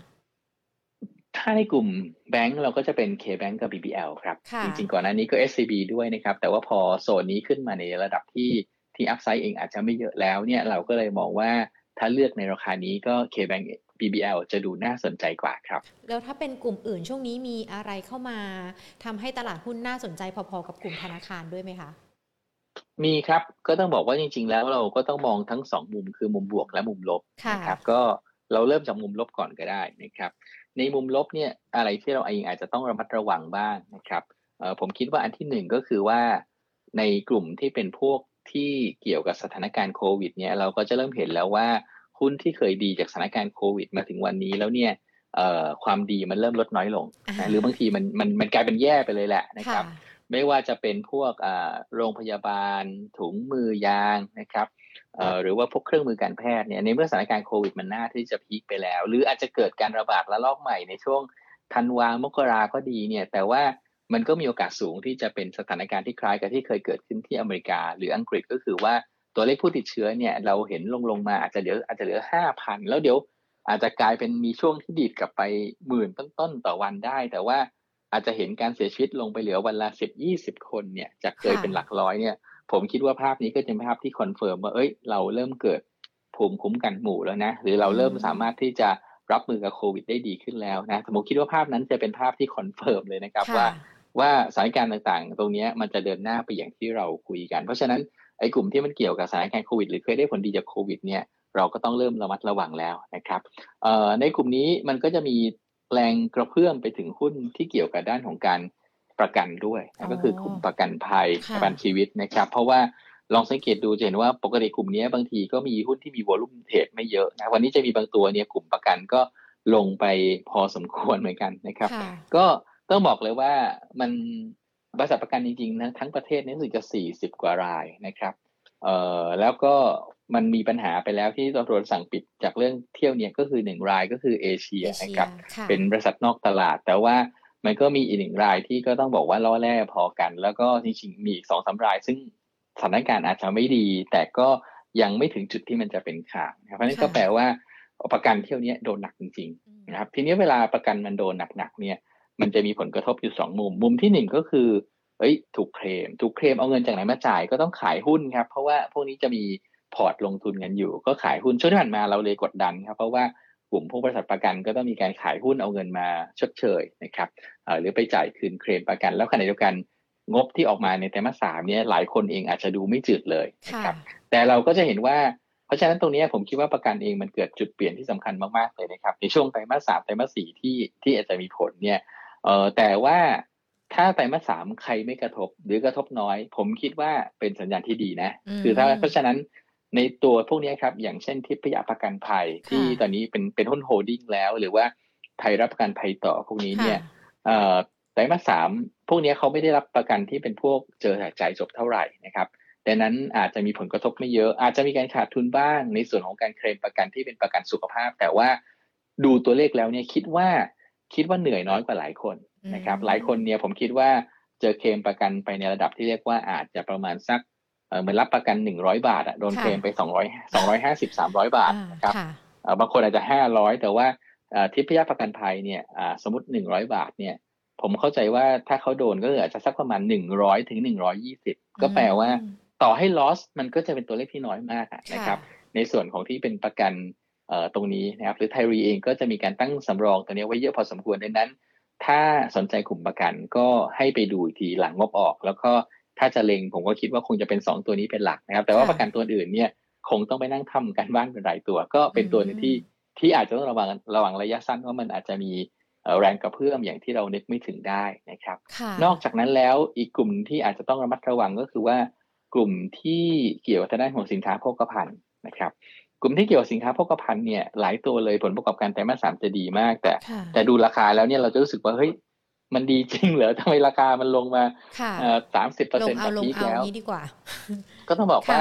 ถ้าในกลุ่มแบงก์เราก็จะเป็น K-Bank กับ BBL ครับ จริง ๆ ก่อนหน้านี้ก็ SCB ด้วยนะครับ แต่ว่าพอโซนนี้ขึ้นมาในระดับที่ที่อัพไซด์เองอาจจะไม่เยอะแล้วเนี่ยเราก็เลยมองว่าถ้าเลือกในราคานี้ก็ K-Bank BBL จะดูน่าสนใจกว่าครับ แล้วถ้าเป็นกลุ่มอื่นช่วงนี้มีอะไรเข้ามาทำให้ตลาดหุ้นน่าสนใจพอๆ กับกลุ่มธนาคารด้วยไหมคะมีครับก็ต้องบอกว่าจริง ๆ แล้วเราก็ต้องมองทั้งสองมุมคือมุมบวกและมุมลบนะครับก็เราเริ่มจากมุมลบก่อนก็ได้นะครับ ในมุมลบเนี่ยอะไรที่เราเองอาจจะต้องระมัดระวังบ้างนะครับผมคิดว่าอันที่หนึ่งก็คือว่าในกลุ่มที่เป็นพวกที่เกี่ยวกับสถานการณ์โควิดเนี่ยเราก็จะเริ่มเห็นแล้วว่า หุ้นที่เคยดีจากสถานการณ์โควิด มาถึงวันนี้แล้วเนี่ยความดีมันเริ่มลดน้อยลงนะหรือบางทีมันมันมันกลายเป็นแย่ไปเลยแหละนะครับ ไม่ว่าจะเป็นพวกโรงพยาบาล ถุงมือยางนะครับหรือว่าพวกเครื่องมือการแพทย์เนี่ยในเมื่อสถานการณ์โควิดมันน่าที่จะพีคไปแล้ว หรืออาจจะเกิดการระบาดระลอกใหม่ในช่วงธันวามกราก็ดีเนี่ยแต่ว่ามันก็มีโอกาสสูงที่จะเป็นสถานการณ์ที่คล้ายกับที่เคยเกิดขึ้นที่อเมริกา หรืออังกฤษก็คือว่า ตัวเลขผู้ติดเชื้อเนี่ยเราเห็นลงลงมาอาจจะเดี๋ยวอาจจะเหลือห้าพันแล้วเดี๋ยวอาจจะกลายเป็นมีช่วงที่ดีดกลับไปหมื่นต้นๆต่อวันได้ แต่ว่าอาจจะเห็นการเสียชีวิตลงไปเหลือวันละสิบยี่สิบคนเนี่ยจากเคยเป็นหลักร้อยเนี่ยผมคิดว่าภาพนี้ก็จะเป็นภาพที่ confirm ว่าเอ้ยเราเริ่มเกิดภูมิคุ้มกันหมู่แล้วนะ หรือเราเริ่มสามารถที่จะรับมือกับโควิดได้ดีขึ้นแล้วนะผมคิดว่าภาพนั้นจะเป็นภาพที่ confirm เลยนะครับว่าว่าสถานการณ์ต่างๆ ตรงนี้มันจะเดินหน้าไปอย่างที่เราคุยกัน เพราะฉะนั้น ไอ้กลุ่มที่มันเกี่ยวกับสถานการณ์โควิดหรือเคยได้ผลดีจากโควิดเนี่ยเราก็ต้องเริ่มระมัดระวังแล้วนะครับในกลุ่มนี้มันก็จะมีแรงกระเพื่อมไปถึงหุ้นที่เกี่ยวกับด้านของการประกันด้วยก็คือกลุ่มประกันภัยประกันชีวิตนะครับ เพราะว่าลองสังเกตดูจะเห็นว่าปกติกลุ่มนี้บางทีก็มีหุ้นที่มีวอลุ่มเทรดไม่เยอะนะวันนี้จะมีบางตัวเนี่ยกลุ่มประกันก็ลงไปพอสมควรเหมือนกันนะครับ ก็ต้องบอกเลยว่ามัน บริษัทประกันจริงๆนะทั้งประเทศนี่รู้สึกจะสี่สิบกว่ารายนะครับเอ่อแล้วก็มันมีปัญหาไปแล้วที่ตำรวจสั่งปิดจากเรื่องเที่ยวเนี่ยก็คือหนึ่งรายก็คือเอเชียนะครับเป็นบริษัทนอกตลาด แต่ว่ามันก็มีอีกหนึ่งรายที่ก็ต้องบอกว่าล่อแร่พอกัน แล้วก็จริงๆมีอีกสองสาราย ซึ่งสถานการณ์อาจจะไม่ดี แต่ก็ยังไม่ถึงจุดที่มันจะเป็นข่าวเพราะนั้นก็แปลว่าประกันเที่ยวนี้โดนหนักจริงๆนะครับทีนี้เวลาประกันมันโดนหนักๆเนี่ย มันจะมีผลกระทบอยู่สองมุม มุมที่หนึ่งก็คือ เอ้ย ถูกเคลม ถูกเคลมเอาเงินจากไหนมาจ่ายก็ต้องขายหุ้นครับ เพราะว่าพวกนี้จะมีพอร์ตลงทุนกันอยู่ ก็ขายหุ้นช่วงที่ผ่านมาเราเลยกดดันครับ เพราะว่ากลุ่มพวกบริษัทประกันก็ต้องมีการขายหุ้นเอาเงินมาชดเชยนะครับหรือไปจ่ายคืนเคลมประกัน แล้วขณะเดียวกันงบที่ออกมาในไตรมาสสามเนี่ยหลายคนเองอาจจะดูไม่จืดเลยนะครับแต่เราก็จะเห็นว่าเพราะฉะนั้นตรงนี้ผมคิดว่าประกันเองมันเกิดจุดเปลี่ยนที่สำคัญมากๆเลยนะครับในช่วงไตรมาสสามไตรมาสสี่ที่ที่อาจจะมีผลเนี่ย เออแต่ว่าถ้าไตรมาสสามใครไม่กระทบหรือกระทบน้อย ผมคิดว่าเป็นสัญญาณที่ดีนะ คือถ้าเพราะฉะนั้นในตัวพวกนี้ครับ อย่างเช่นทิพยประกันภัยที่ตอนนี้เป็นเป็นหุ้นโฮดดิ้งแล้ว หรือว่าไทยรับประกันภัยต่อพวกนี้เนี่ยไตรมาสสามพวกนี้เขาไม่ได้รับประกันที่เป็นพวกเจอหายใจจบเท่าไหร่นะครับดังนั้นอาจจะมีผลกระทบไม่เยอะ อาจจะมีการขาดทุนบ้างในส่วนของการเคลมประกันที่เป็นประกันสุขภาพ แต่ว่าดูตัวเลขแล้วเนี่ยคิดว่า คิดว่าเหนื่อยน้อยกว่าหลายคนนะครับ หลายคนเนี่ยผมคิดว่าเจอเคลมประกันไปในระดับที่เรียกว่าอาจจะประมาณสักเหมือนรับประกันหนึ่งร้อยบาทอะโดนเคลมไปสองร้อยสองร้อยห้าสิบสามร้อยบาทนะครับบางคนอาจจะห้าร้อยแต่ว่าทิพยประกันภัยเนี่ยสมมติหนึ่งร้อยบาทเนี่ยผมเข้าใจว่าถ้าเขาโดนก็อาจจะสักประมาณหนึ่งร้อยถึงหนึ่งร้อยี่สิบก็แปลว่าต่อให้ loss มันก็จะเป็นตัวเลขที่น้อยมากนะครับ ในส่วนของที่เป็นประกัน ตรงนี้นะครับหรือไทรีเองก็จะมีการตั้งสำรองตัวนี้ไว้เยอะพอสมควรดังนั้น ถ้าสนใจกลุ่มประกันก็ให้ไปดูทีหลังงบออก แล้วก็ถ้าจะเล็งผมก็คิดว่าคงจะเป็น 2 ตัวนี้เป็นหลักนะครับ แต่ว่าประกันตัวอื่นเนี่ยคงต้องไปนั่งทำกันบ้านเป็นรายตัว ก็เป็นตัวนึงที่ที่อาจจะต้องระวังระวังระยะสั้นว่ามันอาจจะมีแรงกระเพื่อมอย่างที่เรานึกไม่ถึงได้นะครับ นอกจากนั้นแล้วอีกกลุ่มที่อาจจะต้องระมัดระวังก็คือว่ากลุ่มที่เกี่ยวกับด้านของสินค้าโภคภัณฑ์นะครับก ลุ่มที่เกี่ยวกับสินค้าโภคภัณฑ์เนี่ยหลายตัวเลยผลประกอบการแต่มาสามจะดีมาก แต่ แต่ดูราคาแล้วเนี่ยเราจะรู้สึกว่าเฮ้ยมันดีจริงเหรอทำไมราคามันลงมาสามสิบเปอร์เซ็นต์จากพีคแล้วดีกว่า ก็ต้องบอกว่า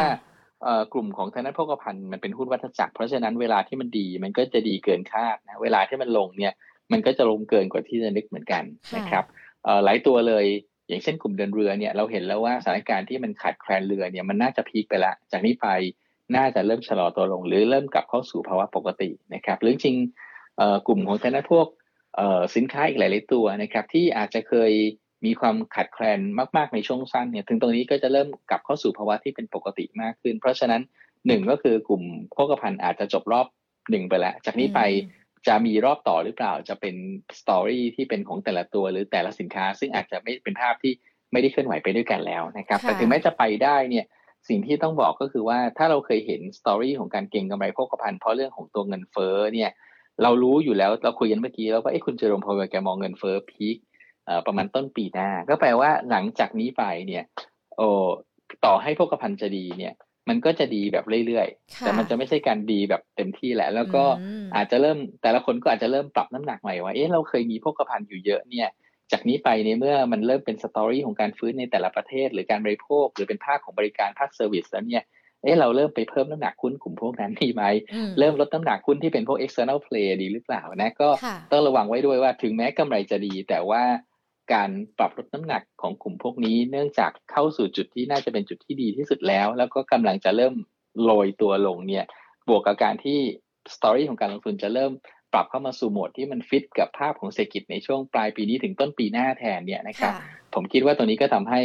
กลุ่มของทางด้านโภคภัณฑ์มันเป็นหุ้นวัฏจักร เพราะฉะนั้นเวลาที่มันดีมันก็จะดีเกินคาดนะเวลาที่มันลงเนี่ยมันก็จะลงเกินกว่าที่จะนึกเหมือนกันนะครับหลายตัวเลยอย่างเช่นกลุ่มเดินเรือเนี่ยเราเห็นแล้วว่าสถานการณ์ที่มันขาดแคลนเรือเนี่ยมันน่าจะพีคไปละจากนี้ไป น่าจะเริ่มชะลอตัวลง หรือเริ่มกลับเข้าสู่ภาวะปกตินะครับหรือจริงกลุ่มของทางด้านพวกสินค้าอีกหลาย ๆ ตัวนะครับที่อาจจะเคยมีความขาดแคลนมาก ๆ ในช่วงสั้นเนี่ยถึงตรงนี้ก็จะเริ่มกลับเข้าสู่ภาวะที่เป็นปกติมากขึ้น เพราะฉะนั้นหนึ่งก็คือกลุ่มโภคภัณฑ์อาจจะจบรอบหนึ่งไปแล้ว จากนี้ไปจะมีรอบต่อหรือเปล่าจะเป็นสตอรี่ที่เป็นของแต่ละตัวหรือแต่ละสินค้า ซึ่งอาจจะไม่เป็นภาพที่ไม่ได้เคลื่อนไหวไปด้วยกันแล้วนะครับ แต่ถึงแม้จะไปได้เนี่ย สิ่งที่ต้องบอกก็คือว่าถ้าเราเคยเห็นสตอรี่ของการเก็งกำไรโภคภัณฑ์เพราะเรื่องของตัวเงินเฟ้อเนี่ยเรารู้อยู่แล้วเราคุยกันเมื่อกี้แล้วว่าไอ้คุณเจอโรมพอแกมองเงินเฟ้อ peak ประมาณต้นปีหน้า ก็แปลว่าหลังจากนี้ไปเนี่ยโอ้ต่อให้โภคภัณฑ์จะดีเนี่ยมันก็จะดีแบบเรื่อยๆ แต่มันจะไม่ใช่การดีแบบเต็มที่แหละ แล้วก็อาจจะเริ่มแต่ละคนก็อาจจะเริ่มปรับน้ำหนักใหม่ว่า เอ๊ะเราเคยมีโภคภัณฑ์อยู่เยอะเนี่ย จากนี้ไปในเมื่อมันเริ่มเป็น story ของการฟื้นในแต่ละประเทศ หรือการบริโภค หรือเป็นภาคของบริการภาค service แล้วเนี่ยเอ๊ะเราเริ่มไปเพิ่มน้ำหนักหุ้นกลุ่มพวกนั้นดีไหม เริ่มลดน้ำหนักหุ้นที่เป็นพวก external play ดีหรือเปล่านะ ก็ต้องระวังไว้ด้วยว่าถึงแม้กำไรจะดี แต่ว่าการปรับลดน้ำหนักของกลุ่มพวกนี้ เนื่องจากเข้าสู่จุดที่น่าจะเป็นจุดที่ดีที่สุดแล้ว แล้วก็กำลังจะเริ่มโรยตัวลงเนี่ย บวกกับการที่สตอรี่ของการลงทุนจะเริ่ม ปรับเข้ามาสู่โหมดที่มันฟิตกับภาพของเศรษฐกิจในช่วงปลายปีนี้ถึงต้นปีหน้าแทนเนี่ยนะครับผมคิดว่าตัวนี้ก็ทำให้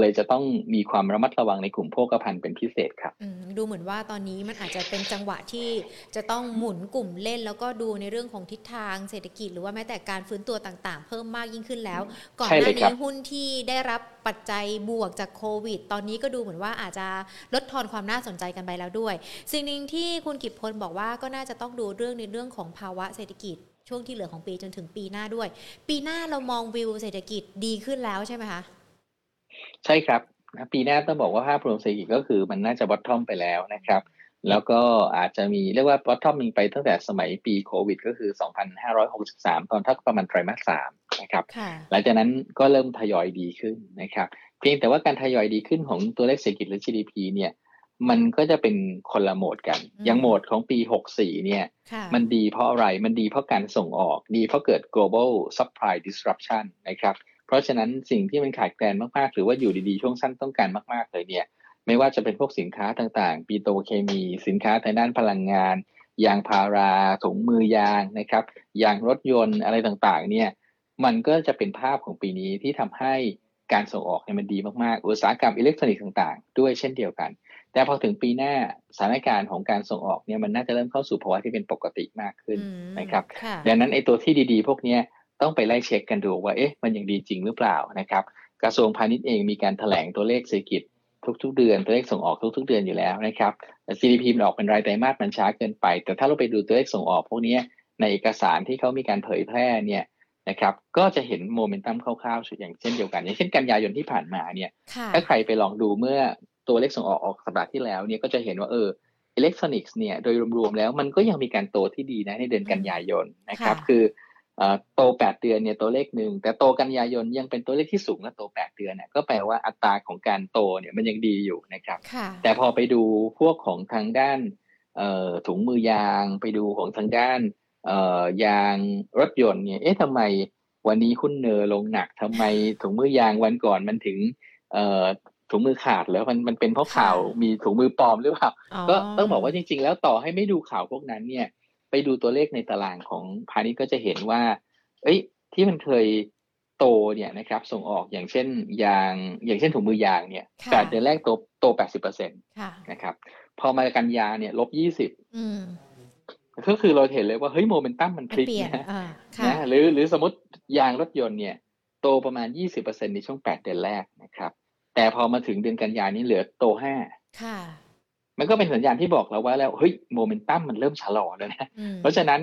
เลยจะต้องมีความระมัดระวังในกลุ่มโภคภัณฑ์เป็นพิเศษครับดูเหมือนว่าตอนนี้มันอาจจะเป็นจังหวะที่จะต้องหมุนกลุ่มเล่น แล้วก็ดูในเรื่องของทิศทางเศรษฐกิจ หรือว่าแม้แต่การฟื้นตัวต่างๆ เพิ่มมากยิ่งขึ้นแล้ว ก่อนหน้านี้หุ้นที่ได้รับปัจจัยบวกจากโควิด ตอนนี้ก็ดูเหมือนว่าอาจจะลดทอนความน่าสนใจกันไปแล้วด้วย สิ่งหนึ่งที่คุณกิตพลบอกว่าก็น่าจะต้องดูเรื่องในเรื่องของภาวะเศรษฐกิจช่วงที่เหลือของปีจนถึงปีหน้าด้วย ปีหน้าเรามองวิวเศรษฐกิจดีขึ้นแล้วใช่ไหมคะ ใช่ครับปีหน้าต้องบอกว่าภาพรวมเศรษฐกิจก็คือมันน่าจะบอททอมไปแล้วนะครับ แล้วก็อาจจะมีเรียกว่าบอททอมมีไปตั้งแต่สมัยปีโควิด ก็คือ 2563 ตอนทักประมาณไตรมาสสามนะครับ หลังจากนั้นก็เริ่มทยอยดีขึ้นนะครับ เพียงแต่ว่าการทยอยดีขึ้นของตัวเลขเศรษฐกิจหรือ GDP เนี่ยมันก็จะเป็นคนละโหมดกัน อย่างโหมดของปี 64 เนี่ย มันดีเพราะอะไร มันดีเพราะการส่งออก ดีเพราะเกิด global supply disruption นะครับ เพราะฉะนั้นสิ่งที่มันขาดแคลนมากๆ หรือว่าอยู่ดีๆ ช่วงสั้นต้องการมากๆเลยเนี่ยไม่ว่าจะเป็นพวกสินค้าต่างๆ ปีโตเคมี สินค้าทางด้านพลังงาน ยางพาราถุงมือยางนะครับ ยางรถยนต์อะไรต่างๆ เนี่ย มันก็จะเป็นภาพของปีนี้ที่ทำให้การส่งออกเนี่ยมันดีมากๆ อุตสาหกรรมอิเล็กทรอนิกส์ต่างๆ ด้วยเช่นเดียวกัน แต่พอถึงปีหน้าสถานการณ์ของการส่งออกเนี่ยมันน่าจะเริ่มเข้าสู่ภาวะที่เป็นปกติมากขึ้นนะครับ ดังนั้นไอ้ตัวที่ดีๆ พวกนี้ ต้องไปไล่เช็คกันดูว่าเอ๊ะมันยังดีจริงหรือเปล่านะครับ กระทรวงพาณิชย์เองมีการถแถลงตัวเลขเศรษฐกิจทุกๆเดือนตัวเลขส่งออกทุก ๆ เดือนอยู่แล้วนะครับแต่ GDP มันออกเป็นรายไตรมาสมันช้าเกินไป แต่ถ้าเราไปดูตัวเลขส่งออกพวกนี้ในเอกสารที่เขามีการเผยแพร่เนี่ยนะครับก็จะเห็นโมเมนตัมคร่าวๆอย่างเช่นเดียวกัน อย่างเช่นกันยายนที่ผ่านมาเนี่ยถ้าใครไปลองดูเมื่อตัวเลขส่งออกออกสัปดาห์ที่แล้วเนี่ยก็จะเห็นว่าเอออิเล็กทรอนิกส์เนี่ยโดยรวมๆแล้วมันก็ยังมีการโตที่ดีนะในเดือนกันยายนนะครับคือ โต 8 เดือนเนี่ยตัวเลขหนึ่งแต่โตกันยายนยังเป็นตัวเลขที่สูงและโต 8 เดือนเนี่ยก็แปลว่าอัตราของการโตเนี่ยมันยังดีอยู่นะครับ แต่พอไปดูพวกของทางด้านถุงมือยางไปดูของทางด้านยางรถยนต์เนี่ยเอ๊ะทำไมวันนี้หุ้นเนอลงหนักทำไมถุงมือยางวันก่อนมันถึงถุงมือขาดแล้วมันมันเป็นเพราะข่าวมีถุงมือปลอมหรือเปล่าก็ต้องบอกว่าจริง ๆ แล้วต่อให้ไม่ดูข่าวพวกนั้นเนี่ย ไปดูตัวเลขในตารางของพาณิชย์ก็จะเห็นว่า เอ้ย ที่มันเคยโตเนี่ยนะครับ ส่งออกอย่างเช่นยางอย่างเช่นถุงมือยางเนี่ยจากเดือนแรกโตโตแปดสิบเปอร์เซ็นต์นะครับ พอมากันยาเนี่ยลบยี่สิบก็คือเราเห็นเลยว่าเฮ้ยโมเมนตัมมันพลิกนะนะหรือหรือสมมติยางรถยนต์เนี่ย โตประมาณยี่สิบเปอร์เซ็นในช่วงแปดเดือนแรกนะครับ แต่พอมาถึงเดือนกันยานี้เหลือโตห้า มันก็เป็นสัญญาณที่บอกเราว่าแล้วเฮ้ยโมเมนตัมมันเริ่มชะลอแล้วนะเพราะฉะนั้น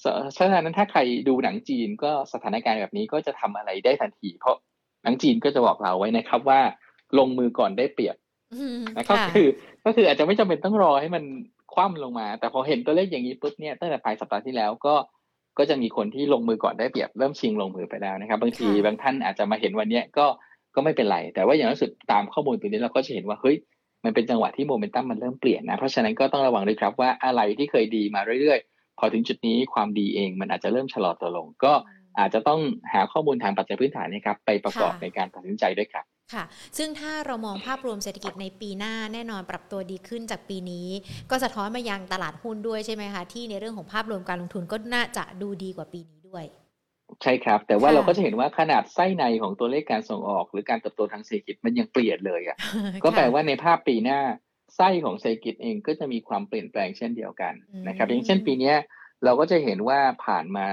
เพราะฉะนั้นถ้าใครดูหนังจีนก็สถานการณ์แบบนี้ก็จะทำอะไรได้ทันที เพราะหนังจีนก็จะบอกเราไว้นะครับว่า ลงมือก่อนได้เปรียบนะครับคือก็คืออาจจะไม่จำเป็นต้องรอให้มันคว่ำลงมา แต่พอเห็นตัวเลขอย่างนี้ปุ๊บเนี่ยตั้งแต่ปลายสัปดาห์ที่แล้วก็ก็จะมีคนที่ลงมือก่อนได้เปรียบเริ่มชิงลงมือไปแล้วนะครับ บางทีบางท่านอาจจะมาเห็นวันนี้ก็ก็ไม่เป็นไร แต่ว่าอย่างสุดตามข้อมูลตัวนี้เราก็จะเห็นว่าเฮ้ย มันเป็นจังหวะที่โมเมนตัมมันเริ่มเปลี่ยนนะเพราะฉะนั้นก็ต้องระวังด้วยครับว่าอะไรที่เคยดีมาเรื่อยๆ พอถึงจุดนี้ความดีเองมันอาจจะเริ่มชะลอตัวลง ก็อาจจะต้องหาข้อมูลทางปัจจัยพื้นฐานนะครับไปประกอบในการตัดสินใจด้วยครับค่ะ ซึ่งถ้าเรามองภาพรวมเศรษฐกิจในปีหน้าแน่นอนปรับตัวดีขึ้นจากปีนี้ ก็สะท้อนมายังตลาดหุ้นด้วยใช่ไหมคะที่ในเรื่องของภาพรวมการลงทุนก็น่าจะดูดีกว่าปีนี้ด้วย ใช่ครับ แต่ว่าเราก็จะเห็นว่าขนาดไส้ในของตัวเลขการส่งออก หรือการเติบโตทางเศรษฐกิจมันยังเปลี่ยนเลยอะก็แปลว่าในภาพปีหน้าไส้ของเศรษฐกิจเองก็จะมีความเปลี่ยนแปลงเช่นเดียวกันนะครับ อย่างเช่นปีนี้เราก็จะเห็นว่าผ่านมา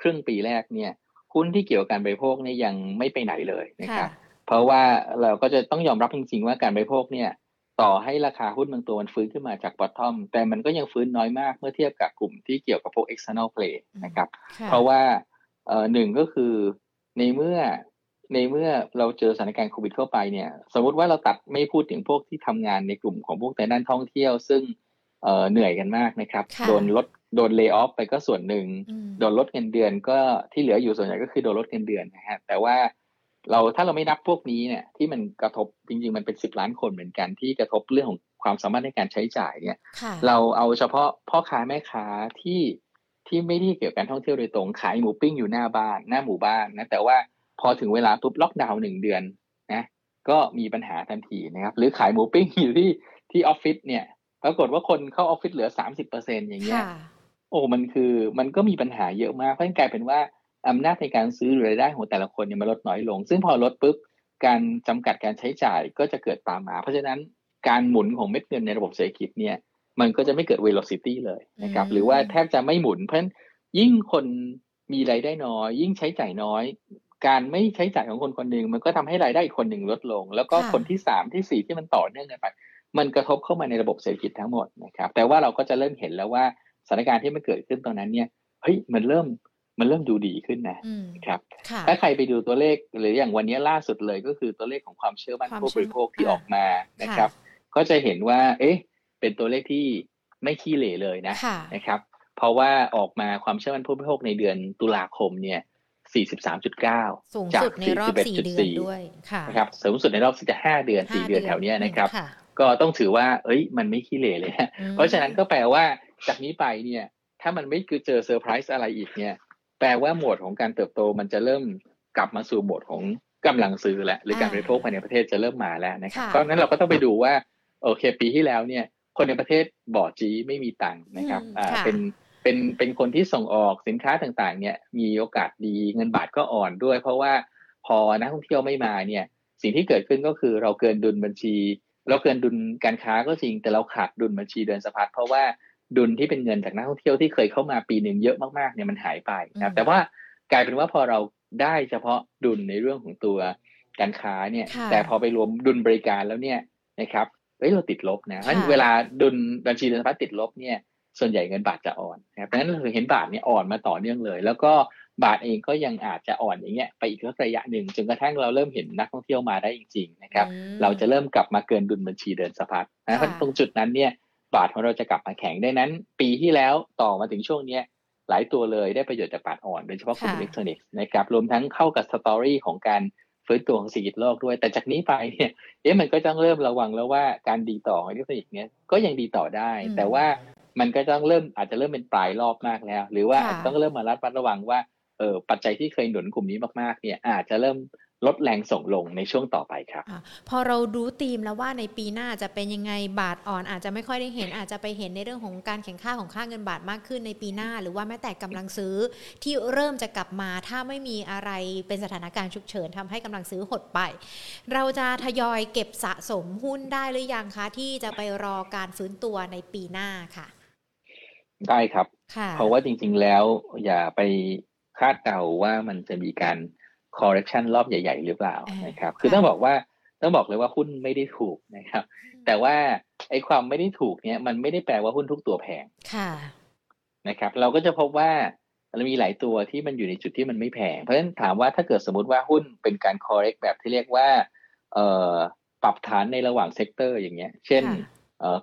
ครึ่งปีแรกเนี่ยหุ้นที่เกี่ยวกับการบริโภคเนี่ยยังไม่ไปไหนเลยนะครับเพราะว่าเราก็จะต้องยอมรับจริงๆว่าการบริโภคเนี่ยต่อให้ราคาหุ้นบางตัวมันฟื้นขึ้นมาจากบอททอม แต่มันก็ยังฟื้นน้อยมากเมื่อเทียบกับกลุ่มที่เกี่ยวกับพวก external play นะครับ เพราะว่า เอ่อหนึ่งก็คือในเมื่อในเมื่อเราเจอสถานการณ์โควิดเข้าไปเนี่ย สมมติว่าเราตัดไม่พูดถึงพวกที่ทำงานในกลุ่มของพวกแต่ด้านท่องเที่ยว ซึ่งเเหนื่อยกันมากนะครับ โดนลดโดนเลิกออฟไปก็ส่วนหนึ่ง โดนลดเงินเดือนก็ที่เหลืออยู่ส่วนใหญ่ก็คือโดนลดเงินเดือนนะฮะแต่ว่าเราถ้าเราไม่นับพวกนี้เนี่ยที่มันกระทบจริงๆมันเป็นสิบล้านคนเหมือนกันที่กระทบเรื่องของความสามารถในการใช้จ่ายเนี่ย เราเอาเฉพาะพ่อค้าแม่ค้าที่ ที่ไม่ได้เกี่ยวกับการท่องเที่ยวโดยตรงขายหมูปิ้งอยู่หน้าบ้านหน้าหมู่บ้านนะแต่ว่าพอถึงเวลาปุ๊บล็อกดาวน์หนึ่งเดือนนะก็มีปัญหาทันทีนะครับ หรือขายหมูปิ้งอยู่ที่ที่ออฟฟิศเนี่ยปรากฏว่าคนเข้าออฟฟิศเหลือสามสิบเปอร์เซ็นอย่างเงี้ยโอ้มันคือมันก็มีปัญหาเยอะมากเพราะกลายเป็นว่าอำนาจในการซื้อรายได้ของแต่ละคนเนี่ยมันลดน้อยลง ซึ่งพอลดปุ๊บการจำกัดการใช้จ่ายก็จะเกิดตามมา เพราะฉะนั้นการหมุนของเม็ดเงินในระบบเศรษฐกิจเนี่ย มันก็จะไม่เกิด velocity เลยนะครับ หรือว่าแทบจะไม่หมุน เพราะฉะนั้นยิ่งคนมีรายได้น้อย ยิ่งใช้จ่ายน้อย การไม่ใช้จ่ายของคนคนหนึ่งมันก็ทำให้รายได้อีกคนหนึ่งลดลง แล้วก็คนที่สามที่สี่ที่มันต่อเนื่องกันไปมันกระทบเข้ามาในระบบเศรษฐกิจทั้งหมดนะครับ แต่ว่าเราก็จะเริ่มเห็นแล้วว่าสถานการณ์ที่มันเกิดขึ้นตอนนั้นเนี่ยเฮ้ยมันเริ่มมันเริ่มดูดีขึ้นนะครับ ถ้าใครไปดูตัวเลขหรืออย่างวันนี้ล่าสุดเลยก็คือตัวเลขของความเชื่อมั่นผู้บริโภคที่ออกมานะครับ ก็จะเห็นว่า เอ๊ะ เป็นตัวเลขที่ไม่ขี้เหร่เลยนะนะครับ เพราะว่าออกมาความเชื่อมั่นผู้บริโภคในเดือนตุลาคมเนี่ย 43.9 จาก 41.4ด้วยนะครับสูงสุดในรอบ15เดือน 4 เดือนแถวนี้นะครับ ก็ต้องถือว่า เอ้ย มันไม่ขี้เหร่เลยเพราะฉะนั้นก็แปลว่าจากนี้ไปเนี่ย ถ้ามันไม่คือเจอเซอร์ไพรส์อะไรอีกเนี่ย แปลว่าโหมดของการเติบโตมันจะเริ่มกลับมาสู่โหมดของกำลังซื้อแล้วหรือการบริโภคภายในประเทศจะเริ่มมาแล้วนะครับเพราะนั้นเราก็ต้องไปดูว่า โอเค ปีที่แล้วเนี่ย คนในประเทศบ่จี๊ไม่มีตังค์นะครับอ่าเป็นเป็นเป็นคนที่ส่งออกสินค้าต่างๆ เนี่ยมีโอกาสดีเงินบาทก็อ่อนด้วย เพราะว่าพอนักท่องเที่ยวไม่มาเนี่ย สิ่งที่เกิดขึ้นก็คือเราเกินดุลบัญชี เราเกินดุลการค้าก็จริง แต่เราขาดดุลบัญชีเดินสะพัดเพราะว่าดุลที่เป็นเงินจากนักท่องเที่ยวที่เคยเข้ามาปีหนึ่งเยอะมากๆเนี่ยมันหายไปนะแต่ว่ากลายเป็นว่าพอเราได้เฉพาะดุลในเรื่องของตัวการค้าเนี่ย แต่พอไปรวมดุลบริการแล้วเนี่ยนะครับ เฮ้ยเราติดลบนะเพราะเวลาดุลบัญชีเดินสะพัดติดลบเนี่ยส่วนใหญ่เงินบาทจะอ่อนนะครับดังนั้นเราเห็นบาทเนี่ยอ่อนมาต่อเนื่องเลย แล้วก็บาทเองก็ยังอาจจะอ่อนอย่างเงี้ยไปอีกระยะหนึ่งจนกระทั่งเราเริ่มเห็นนักท่องเที่ยวมาได้จริงๆนะครับ เราจะเริ่มกลับมาเกินดุลบัญชีเดินสะพัดนะเพราะตรงจุดนั้นเนี่ยบาทของเราจะกลับมาแข็งได้นั้น ปีที่แล้วต่อมาถึงช่วงเนี้ยหลายตัวเลยได้ประโยชน์จากบาทอ่อนโดยเฉพาะกลุ่มอิเล็กทรอนิกส์นะครับรวมทั้งเข้ากับ story ของการ ฟื้นตัวของเศรษฐกิจโลกด้วย แต่จากนี้ไปเนี่ยเอ๊ะมันก็ต้องเริ่มระวังแล้วว่าการดีต่อของอิเล็กทรอนิกส์เนี่ยก็ยังดีต่อได้ แต่ว่ามันก็ต้องเริ่มอาจจะเริ่มเป็นปลายรอบมากแล้ว หรือว่าต้องเริ่มมารัดระวังว่าเออปัจจัยที่เคยหนุนกลุ่มนี้มากๆเนี่ยอาจจะเริ่ม ลดแรงส่งลงในช่วงต่อไปครับอพอเรารู้ธีมแล้วว่าในปีหน้าจะเป็นยังไงบาทอ่อนอาจจะไม่ค่อยได้เห็นอาจจะไปเห็นในเรื่องของการแข่งข้าของค่าเงินบาทมากขึ้นในปีหน้า หรือว่าแม้แต่กำลังซื้อที่เริ่มจะกลับมาถ้าไม่มีอะไรเป็นสถานการณ์ฉุกเฉินทำให้กำลังซื้อหดไป เราจะทยอยเก็บสะสมหุ้นได้หรือยังคะ ที่จะไปรอการฟื้นตัวในปีหน้าค่ะได้ครับ เพราะว่าจริง ๆ แล้วอย่าไปคาดเดาว่ามันจะมีการ correction รอบใหญ่ ๆ หรือเปล่านะครับ คือต้องบอกว่าต้องบอกเลยว่าหุ้นไม่ได้ถูกนะครับ แต่ว่าไอ้ความไม่ได้ถูกเนี่ยมันไม่ได้แปลว่าหุ้นทุกตัวแพงค่ะนะครับ เราก็จะพบว่าเรามีหลายตัวที่มันอยู่ในจุดที่มันไม่แพง เพราะฉะนั้นถามว่าถ้าเกิดสมมติว่าหุ้นเป็นการ correct แบบที่เรียกว่าเอ่อปรับฐานในระหว่าง sector อย่างเงี้ย เช่น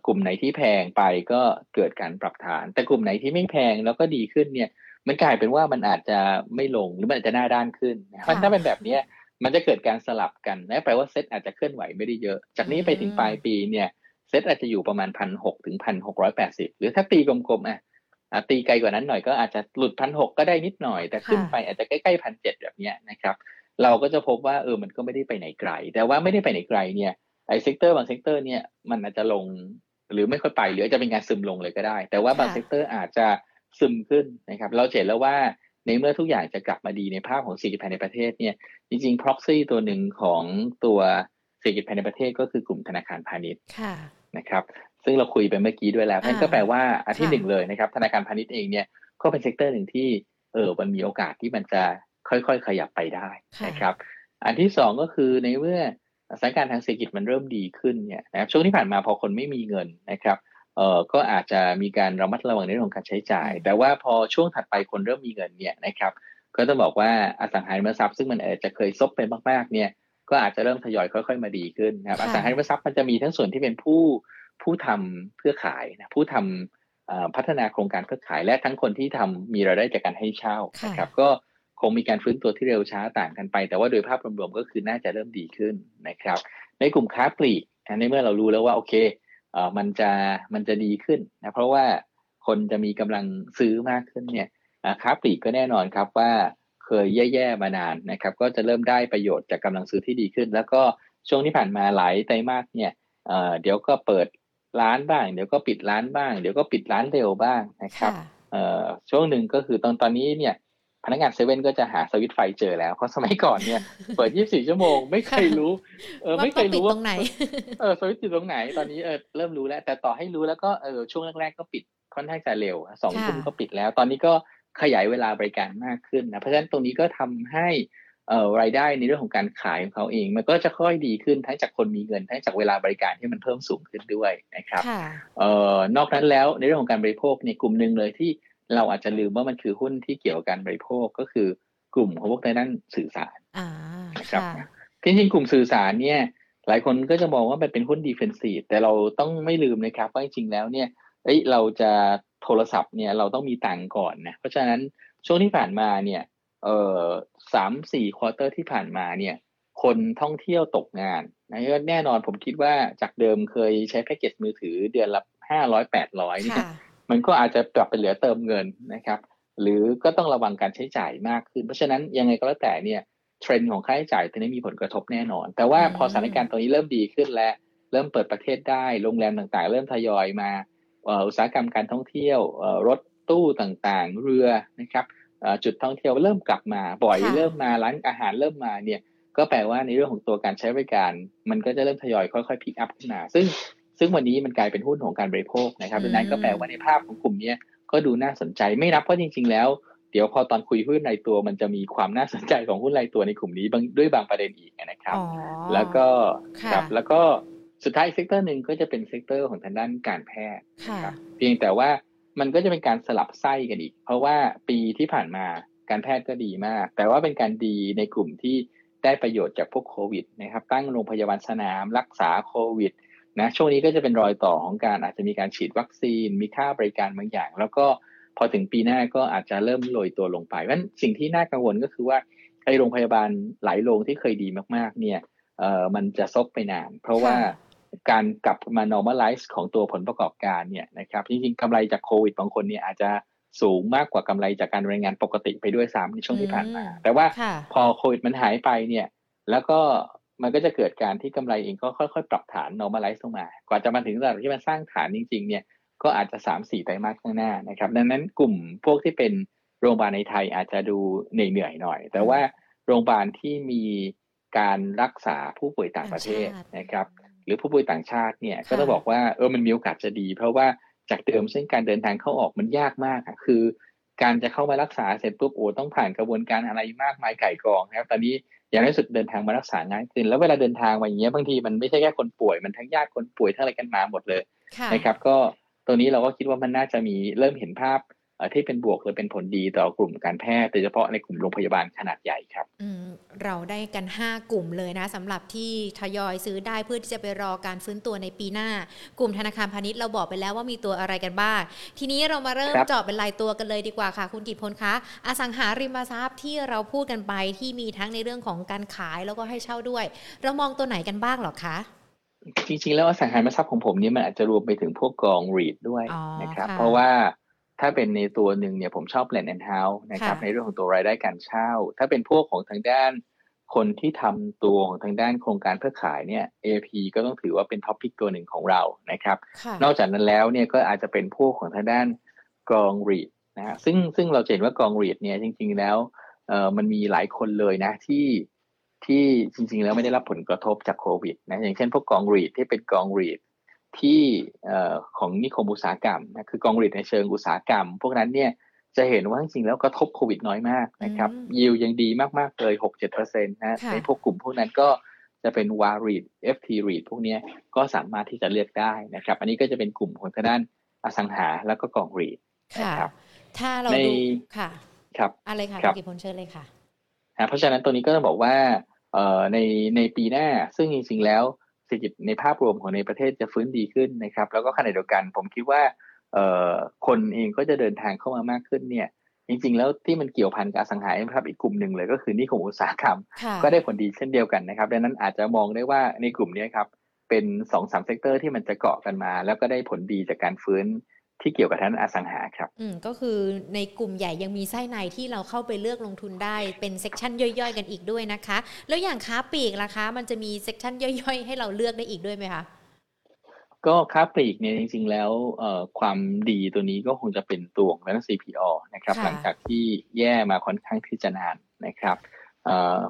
กลุ่มไหนที่แพงไปก็เกิดการปรับฐาน แต่กลุ่มไหนที่ไม่แพงแล้วก็ดีขึ้นเนี่ย มันกลายเป็นว่ามันอาจจะไม่ลงหรือมันอาจจะหน้าด้านขึ้นเพราะถ้าเป็นแบบนี้มันจะเกิดการสลับกันนะแปลว่าเซตอาจจะเคลื่อนไหวไม่ได้เยอะ จากนี้ไปถึงปลายปีเนี่ยเซตอาจจะอยู่ประมาณพันหกถึงพันหกร้อยแปดสิบหรือถ้าตีกลมๆอะตีไกลกว่านั้นหน่อยก็อาจจะหลุดพันหกก็ได้นิดหน่อย แต่ขึ้นไปอาจจะใกล้ๆพันเจ็ดแบบนี้นะครับเราก็จะพบว่าเออมันก็ไม่ได้ไปไหนไกล แต่ว่าไม่ได้ไปไหนไกลเนี่ยไอ้ sector บาง sector เนี่ยมันอาจจะลงหรือไม่ค่อยไปหรือจะเป็นการซึมลงเลยก็ได้ แต่ว่าบาง sector อาจจะ ซึมขึ้นนะครับ เราเห็นแล้วว่าในเมื่อทุกอย่างจะกลับมาดีในภาพของเศรษฐกิจภายในประเทศเนี่ยจริงๆ proxy ตัวหนึ่งของตัวเศรษฐกิจภายในประเทศก็คือกลุ่มธนาคารพาณิชย์นะครับซึ่งเราคุยไปเมื่อกี้ด้วยแล้วนั่นก็แปลว่าอันที่หนึ่งเลยนะครับ ธนาคารพาณิชย์เองเนี่ยก็เป็น sector หนึ่งที่เออมันมีโอกาสที่มันจะค่อยๆ ขยับไปได้นะครับ อันที่สองก็คือในเมื่อสถานการณ์ทางเศรษฐกิจมันเริ่มดีขึ้นเนี่ยนะครับช่วงที่ผ่านมาพอคนไม่มีเงินนะครับ เอ่อก็อาจจะมีการระมัดระวังในเรื่องของการใช้จ่าย แต่ว่าพอช่วงถัดไปคนเริ่มมีเงินเนี่ยนะครับ ก็ต้องบอกว่าอสังหาริมทรัพย์ซึ่งมันอาจจะเคยซบไปมากๆเนี่ย ก็อาจจะเริ่มทยอยค่อยๆมาดีขึ้นนะครับ อสังหาริมทรัพย์มันจะมีทั้งส่วนที่เป็นผู้ผู้ทำเพื่อขายนะผู้ทำพัฒนาโครงการเพื่อขายและทั้งคนที่ทำมีรายได้จากการให้เช่านะครับ ก็คงมีการฟื้นตัวที่เร็วช้าต่างกันไป แต่ว่าโดยภาพรวมๆก็คือน่าจะเริ่มดีขึ้นนะครับ ในกลุ่มค้าปลีกในเมื่อเรารู้แล้วว่าโอเคเอ่อ มันจะมันจะดีขึ้นนะเพราะว่าคนจะมีกำลังซื้อมากขึ้นเนี่ยค้าปลีกก็แน่นอนครับว่าเคยแย่ๆมานานนะครับก็จะเริ่มได้ประโยชน์จากกำลังซื้อที่ดีขึ้น แล้วก็ช่วงที่ผ่านมาหลายไตรมาสเนี่ยเอ่อเดี๋ยวก็เปิดร้านบ้าง เดี๋ยวก็ปิดร้านบ้าง เดี๋ยวก็ปิดร้านเร็วบ้างนะครับเอ่อช่วงหนึ่งก็คือตอนตอนนี้เนี่ย พนักงานเซเว่นก็จะหาสวิตไฟเจอแล้วเพราะสมัยก่อนเนี่ย เปิด 24 ชั่วโมง ไม่เคยรู้ เออไม่เคยรู้ว่าตรงไหนเออสวิตติดตรงไหนตอนนี้เออเริ่มรู้แล้ว แต่ต่อให้รู้แล้วก็เออช่วงแรกๆก็ปิดค่อนข้างจะเร็วสองทุ่มก็ปิดแล้ว ตอนนี้ก็ขยายเวลาบริการมากขึ้นนะเพราะฉะนั้นตรงนี้ก็ทำให้เอ่อรายได้ในเรื่องของการขายของเขาเอง มันก็จะค่อยดีขึ้นทั้งจากคนมีเงินทั้งจากเวลาบริการที่มันเพิ่มสูงขึ้นด้วยนะครับเอ่อนอกนั้นแล้วในเรื่องของการบริโภคในกลุ่มหนึ่งเลยที่ เราอาจจะลืมว่ามันคือหุ้นที่เกี่ยวกับการบริโภคก็คือกลุ่มของพวกในด้านสื่อสารนะครับจริงๆกลุ่มสื่อสารเนี่ย หลายคนก็จะมองว่ามันเป็นหุ้นดีเฟนซีฟแต่เราต้องไม่ลืมนะครับว่าจริงๆแล้วเนี่ยเอ้ยเราจะโทรศัพท์เนี่ยเราต้องมีตังก่อนนะเพราะฉะนั้นช่วงที่ผ่านมาเนี่ยเอ่อสามสี่ quarter ที่ผ่านมาเนี่ย คนท่องเที่ยวตกงานนะแน่นอนผมคิดว่าจากเดิมเคยใช้แพ็กเกจมือถือเดือนละห้าร้อยแปดร้อยเนี่ย มันก็อาจจะกลับไปเหลือเติมเงินนะครับ หรือก็ต้องระวังการใช้จ่ายมากขึ้น เพราะฉะนั้นยังไงก็แล้วแต่เนี่ยเทรนด์ของค่าใช้จ่ายตอนนี้มีผลกระทบแน่นอน แต่ว่าพอสถานการณ์ตรงนี้เริ่มดีขึ้นแล้วเริ่มเปิดประเทศได้โรงแรมต่างๆ เริ่มทยอยมาอุตสาหกรรมการท่องเที่ยวรถตู้ต่างๆ เรือนะครับจุดท่องเที่ยวเริ่มกลับมาบ่อยเริ่มมาร้านอาหารเริ่มมาเนี่ยก็แปลว่าในเรื่องของตัวการใช้บริการ มันก็จะเริ่มทยอยค่อยๆพิกอัพขึ้นมา ซึ่ง ซึ่งวันนี้มันกลายเป็นหุ้นของการบริโภคนะครับดังนั้นก็แปลว่าในภาพของกลุ่มนี้ก็ดูน่าสนใจไม่นับเพราะจริง ๆ แล้วเดี๋ยวพอตอนคุยหุ้นรายตัวมันจะมีความน่าสนใจของหุ้นรายตัวในกลุ่มนี้บางด้วยบางประเด็นอีกนะครับ แล้วก็ครับแล้วก็สุดท้าย sector หนึ่งก็จะเป็น sector ของทางด้านการแพทย์ครับเพียงแต่ว่ามันก็จะเป็นการสลับไส้กันอีก เพราะว่าปีที่ผ่านมาการแพทย์ก็ดีมาก แต่ว่าเป็นการดีในกลุ่มที่ได้ประโยชน์จากพวกโควิดนะครับ ตั้งโรงพยาบาลสนาม รักษาโควิด นะช่วงนี้ก็จะเป็นรอยต่อของการอาจจะมีการฉีดวัคซีน มีค่าบริการบางอย่าง แล้วก็พอถึงปีหน้าก็อาจจะเริ่มโรยตัวลงไปเพราะฉะนั้นสิ่งที่น่ากังวลก็คือว่าไอโรงพยาบาลหลายโรงที่เคยดีมากๆ เนี่ยเอ่อมันจะซกไปนาน เพราะว่าการกลับมา normalize ของตัวผลประกอบการเนี่ยนะครับจริงๆกำไรจากโควิดบางคนเนี่ยอาจจะสูงมากกว่ากำไรจากการรายงานปกติไปด้วยซ้ำในช่วงที่ผ่านมา แต่ว่าพอโควิดมันหายไปเนี่ย แล้วก็ มันก็จะเกิดการที่กำไรเองก็ค่อยๆ ปรับฐาน normalize ลงมา กว่าจะมาถึงระดับที่มันสร้างฐานจริง ๆ เนี่ยก็อาจจะสามสี่ไตรมาสข้างหน้านะครับ ดังนั้นกลุ่มพวกที่เป็นโรงพยาบาลในไทยอาจจะดูเหนื่อยๆหน่อย แต่ว่าโรงพยาบาลที่มีการรักษาผู้ป่วยต่างประเทศนะครับ หรือผู้ป่วยต่างชาติเนี่ยก็ต้องบอกว่าเออมันมีโอกาสจะดี เพราะว่าจากเดิมเช่นการเดินทางเข้าออกมันยากมากอะคือ การจะเข้ามารักษาเสร็จปุ๊บโอ้ต้องผ่านกระบวนการอะไรมากมายไก่กองครับ ตอนนี้ อย่างน้อยสุดเดินทางมารักษาง่ายขึ้น แล้วเวลาเดินทางมาอย่างเงี้ยบางทีมันไม่ใช่แค่คนป่วยมันทั้งญาติคนป่วยทั้งอะไรกันมาหมดเลยนะครับ ก็ตัวนี้เราก็คิดว่ามันน่าจะมีเริ่มเห็นภาพ ที่เป็นบวกหรือเป็นผลดีต่อกลุ่มการแพทย์โดยเฉพาะในกลุ่มโรงพยาบาลขนาดใหญ่ครับเราได้กัน 5 กลุ่มเลยนะสำหรับที่ทยอยซื้อได้เพื่อที่จะไปรอการฟื้นตัวในปีหน้า กลุ่มธนาคารพาณิชย์เราบอกไปแล้วว่ามีตัวอะไรกันบ้าง ทีนี้เรามาเริ่มเจาะเป็นรายตัวกันเลยดีกว่าค่ะ คุณกิตพลคะอสังหาริมทรัพย์ที่เราพูดกันไปที่มีทั้งในเรื่องของการขายแล้วก็ให้เช่าด้วย เรามองตัวไหนกันบ้างหรอคะจริงๆแล้วอสังหาริมทรัพย์ของผมนี่มันอาจจะรวมไปถึงพวกกอง REIT ด้วยนะครับ เพราะว่า ถ้าเป็นในตัวหนึ่งเนี่ยผมชอบแลนด์แอนด์เฮาส์นะครับในเรื่องของตัวรายได้การเช่า ถ้าเป็นพวกของทางด้านคนที่ทำตัวของทางด้านโครงการเพื่อขายเนี่ย AP ก็ต้องถือว่าเป็น top pick ตัวหนึ่งของเรานะครับ นอกจากนั้นแล้วเนี่ยก็อาจจะเป็นพวกของทางด้านกอง REIT นะฮะซึ่งซึ่งเราเห็นว่ากอง REIT เนี่ยจริง ๆแล้วเอ่อมันมีหลายคนเลยนะที่ที่จริง ๆ แล้วไม่ได้รับผลกระทบจากโควิดนะอย่างเช่นพวกกอง REIT ที่เป็นกอง REIT ที่ของนิคมอุตสาหกรรมนะคือกอง REIT ในเชิงอุตสาหกรรม พวกนั้นเนี่ยจะเห็นว่าจริงๆแล้วกระทบโควิดน้อยมากนะครับยิวยังดีมากๆเลยหกเจ็ดเปอร์เซ็นต์นะในพวกกลุ่มพวกนั้นก็จะเป็น WHA REIT FT รีดพวกนี้ก็สามารถที่จะเลือกได้นะครับ อันนี้ก็จะเป็นกลุ่มของทางด้านอสังหาแล้วก็กอง REITค่ะถ้าเราดูค่ะครับอะไรค่ะกิจพลเชิญเลยค่ะเพราะฉะนั้นตัวนี้ก็ต้องบอกว่าในในปีหน้าซึ่งจริงๆแล้วเศรษฐกิจในภาพรวมของในประเทศจะฟื้นดีขึ้นนะครับ แล้วก็ขณะเดียวกัน ผมคิดว่าคนเองก็จะเดินทางเข้ามามากขึ้นเนี่ยจริงๆ แล้วที่มันเกี่ยวพันกับอสังหาริมทรัพย์อีกกลุ่มหนึ่งเลยก็คือนี่ของอุตสาหกรรม ก็ได้ผลดีเช่นเดียวกันนะครับดังนั้นอาจจะมองได้ว่าในกลุ่มนี้ครับเป็นสองสาม sector ที่มันจะเกาะกันมา แล้วก็ได้ผลดีจากการฟื้น ที่เกี่ยวกับทางอสังหาครับ อืมก็คือในกลุ่มใหญ่ยังมีไส้ในที่เราเข้าไปเลือกลงทุนได้เป็น section ย่อยๆ กันอีกด้วยนะคะ แล้วอย่างค้าปลีกล่ะคะ มันจะมี section ย่อยๆ ให้เราเลือกได้อีกด้วยไหมคะก็ค้าปลีกเนี่ยจริงๆแล้วความดีตัวนี้ก็คงจะเป็นตัวของด้าน CPO นะครับหลังจากที่แย่มาค่อนข้างที่จะนานนะครับ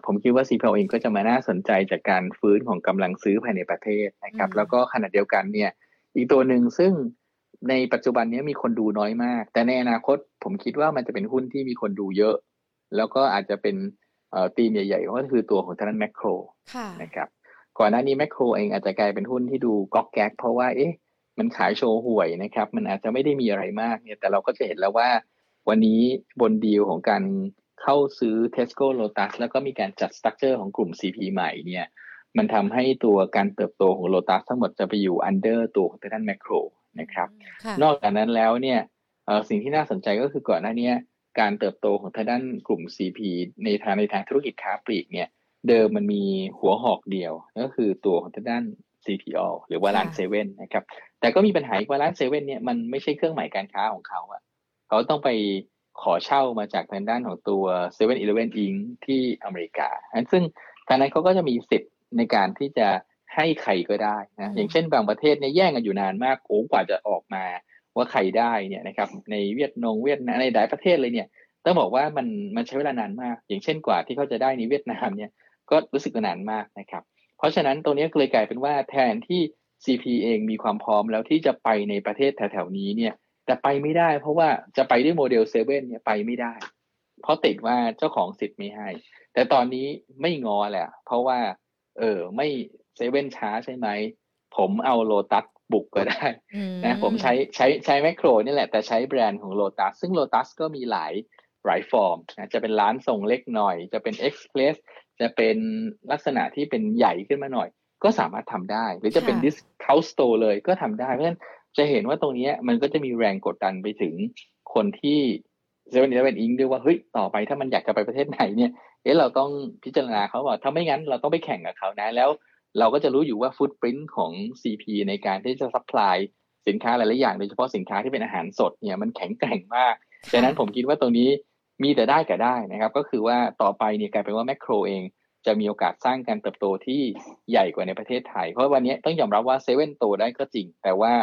ผมคิดว่า CPO เองก็จะมาน่าสนใจจากการฟื้นของกำลังซื้อภายในประเทศนะครับ แล้วก็ขณะเดียวกันเนี่ยอีกตัวหนึ่งซึ่ง ในปัจจุบันนี้มีคนดูน้อยมาก แต่ในอนาคตผมคิดว่ามันจะเป็นหุ้นที่มีคนดูเยอะ แล้วก็อาจจะเป็นตีมใหญ่ๆก็คือตัวของทางแมคโครนะครับก่อนหน้านี้แมคโครเองอาจจะกลายเป็นหุ้นที่ดูก๊อกแก๊กเพราะว่าเอ๊ะมันขายโชว์ห่วยนะครับ มันอาจจะไม่ได้มีอะไรมากเนี่ยแต่เราก็จะเห็นแล้วว่า วันนี้บนดีลของการเข้าซื้อ Tesco Lotus แล้วก็มีการจัดสตั๊กเจอร์ของกลุ่ม CP ใหม่เนี่ยมันทำให้ตัวการเติบโตของ Lotus ทั้งหมดจะไปอยู่ under ตัวของทางแมคโคร นะครับ นอกจากนั้นแล้วเนี่ยสิ่งที่น่าสนใจก็คือก่อนหน้านี้การเติบโตของทางด้านกลุ่ม CP ในทางในทางธุรกิจค้าปลีกเนี่ยเดิมมันมีหัวหอกเดียวก็คือตัวของทางด้าน CPALL หรือว่าร้านเซเว่นนะครับ แต่ก็มีปัญหาว่าร้านเซเว่นเนี่ยมันไม่ใช่เครื่องหมายการค้าของเขาอะเขาต้องไปขอเช่ามาจากทางด้านของตัว7 e เ e ่ e อ Inc. ที่อเมริกาซึ่งทางนั้นเขาก็จะมีสิทธิ์ในการที่จะ ให้ใครก็ได้นะอย่างเช่นบางประเทศเนี่ยแย่งกันอยู่นานมากโอ้กว่าจะออกมาว่าใครได้เนี่ยนะครับในเวียดนามเวียดนามในหลายประเทศเลยเนี่ยต้องบอกว่ามันมันใช้เวลานานมาก อย่างเช่นกว่าที่เขาจะได้ในเวียดนามเนี่ยก็รู้สึกนานมากนะครับ เพราะฉะนั้นตรงนี้เลยกลายเป็นว่าแทนที่ CP เองมีความพร้อมแล้วที่จะไปในประเทศแถวๆนี้เนี่ยแต่ไปไม่ได้ เพราะว่าจะไปด้วยโมเดลเซเว่นเนี่ยไปไม่ได้ เพราะติดว่าเจ้าของสิทธิ์ไม่ให้ แต่ตอนนี้ไม่ง้อแหละเพราะว่าเออไม่ เซเว่นช้าใช่ไหม ผมเอาโลตัสบุกก็ได้นะผมใช้ใช้ใช้แมคโครนี่แหละแต่ใช้แบรนด์ของโลตัสซึ่งโลตัสก็มีหลายหลายฟอร์มนะจะเป็นร้านส่งเล็กหน่อย จะเป็น express จะเป็นลักษณะที่เป็นใหญ่ขึ้นมาหน่อย ก็สามารถทำได้ หรือจะเป็น dis count store เลยก็ทำได้ เพราะฉะนั้นจะเห็นว่าตรงนี้มันก็จะมีแรงกดดันไปถึงคนที่เซเว่นอีเลฟเว่น Inc.ด้วยว่าเฮ้ยต่อไปถ้ามันอยากจะไปประเทศไหนเนี่ยเอ๊ะเราต้องพิจารณาเขาว่าถ้าไม่งั้นเราต้องไปแข่งกับเขานะแล้ว เราก็จะรู้อยู่ว่า footprint ของ CP ในการที่จะ supply สินค้าหลายๆอย่างโดยเฉพาะสินค้าที่เป็นอาหารสดเนี่ยมันแข็งแกร่งมากดังนั้นผมคิดว่าตรงนี้มีแต่ได้กับได้นะครับ ก็คือว่าต่อไปเนี่ยกลายเป็นว่าแมคโครเองจะมีโอกาสสร้างการเติบโตที่ใหญ่กว่าในประเทศไทย เพราะวันนี้ต้องยอมรับว่าเซเว่นโตได้ก็จริง แต่ว่า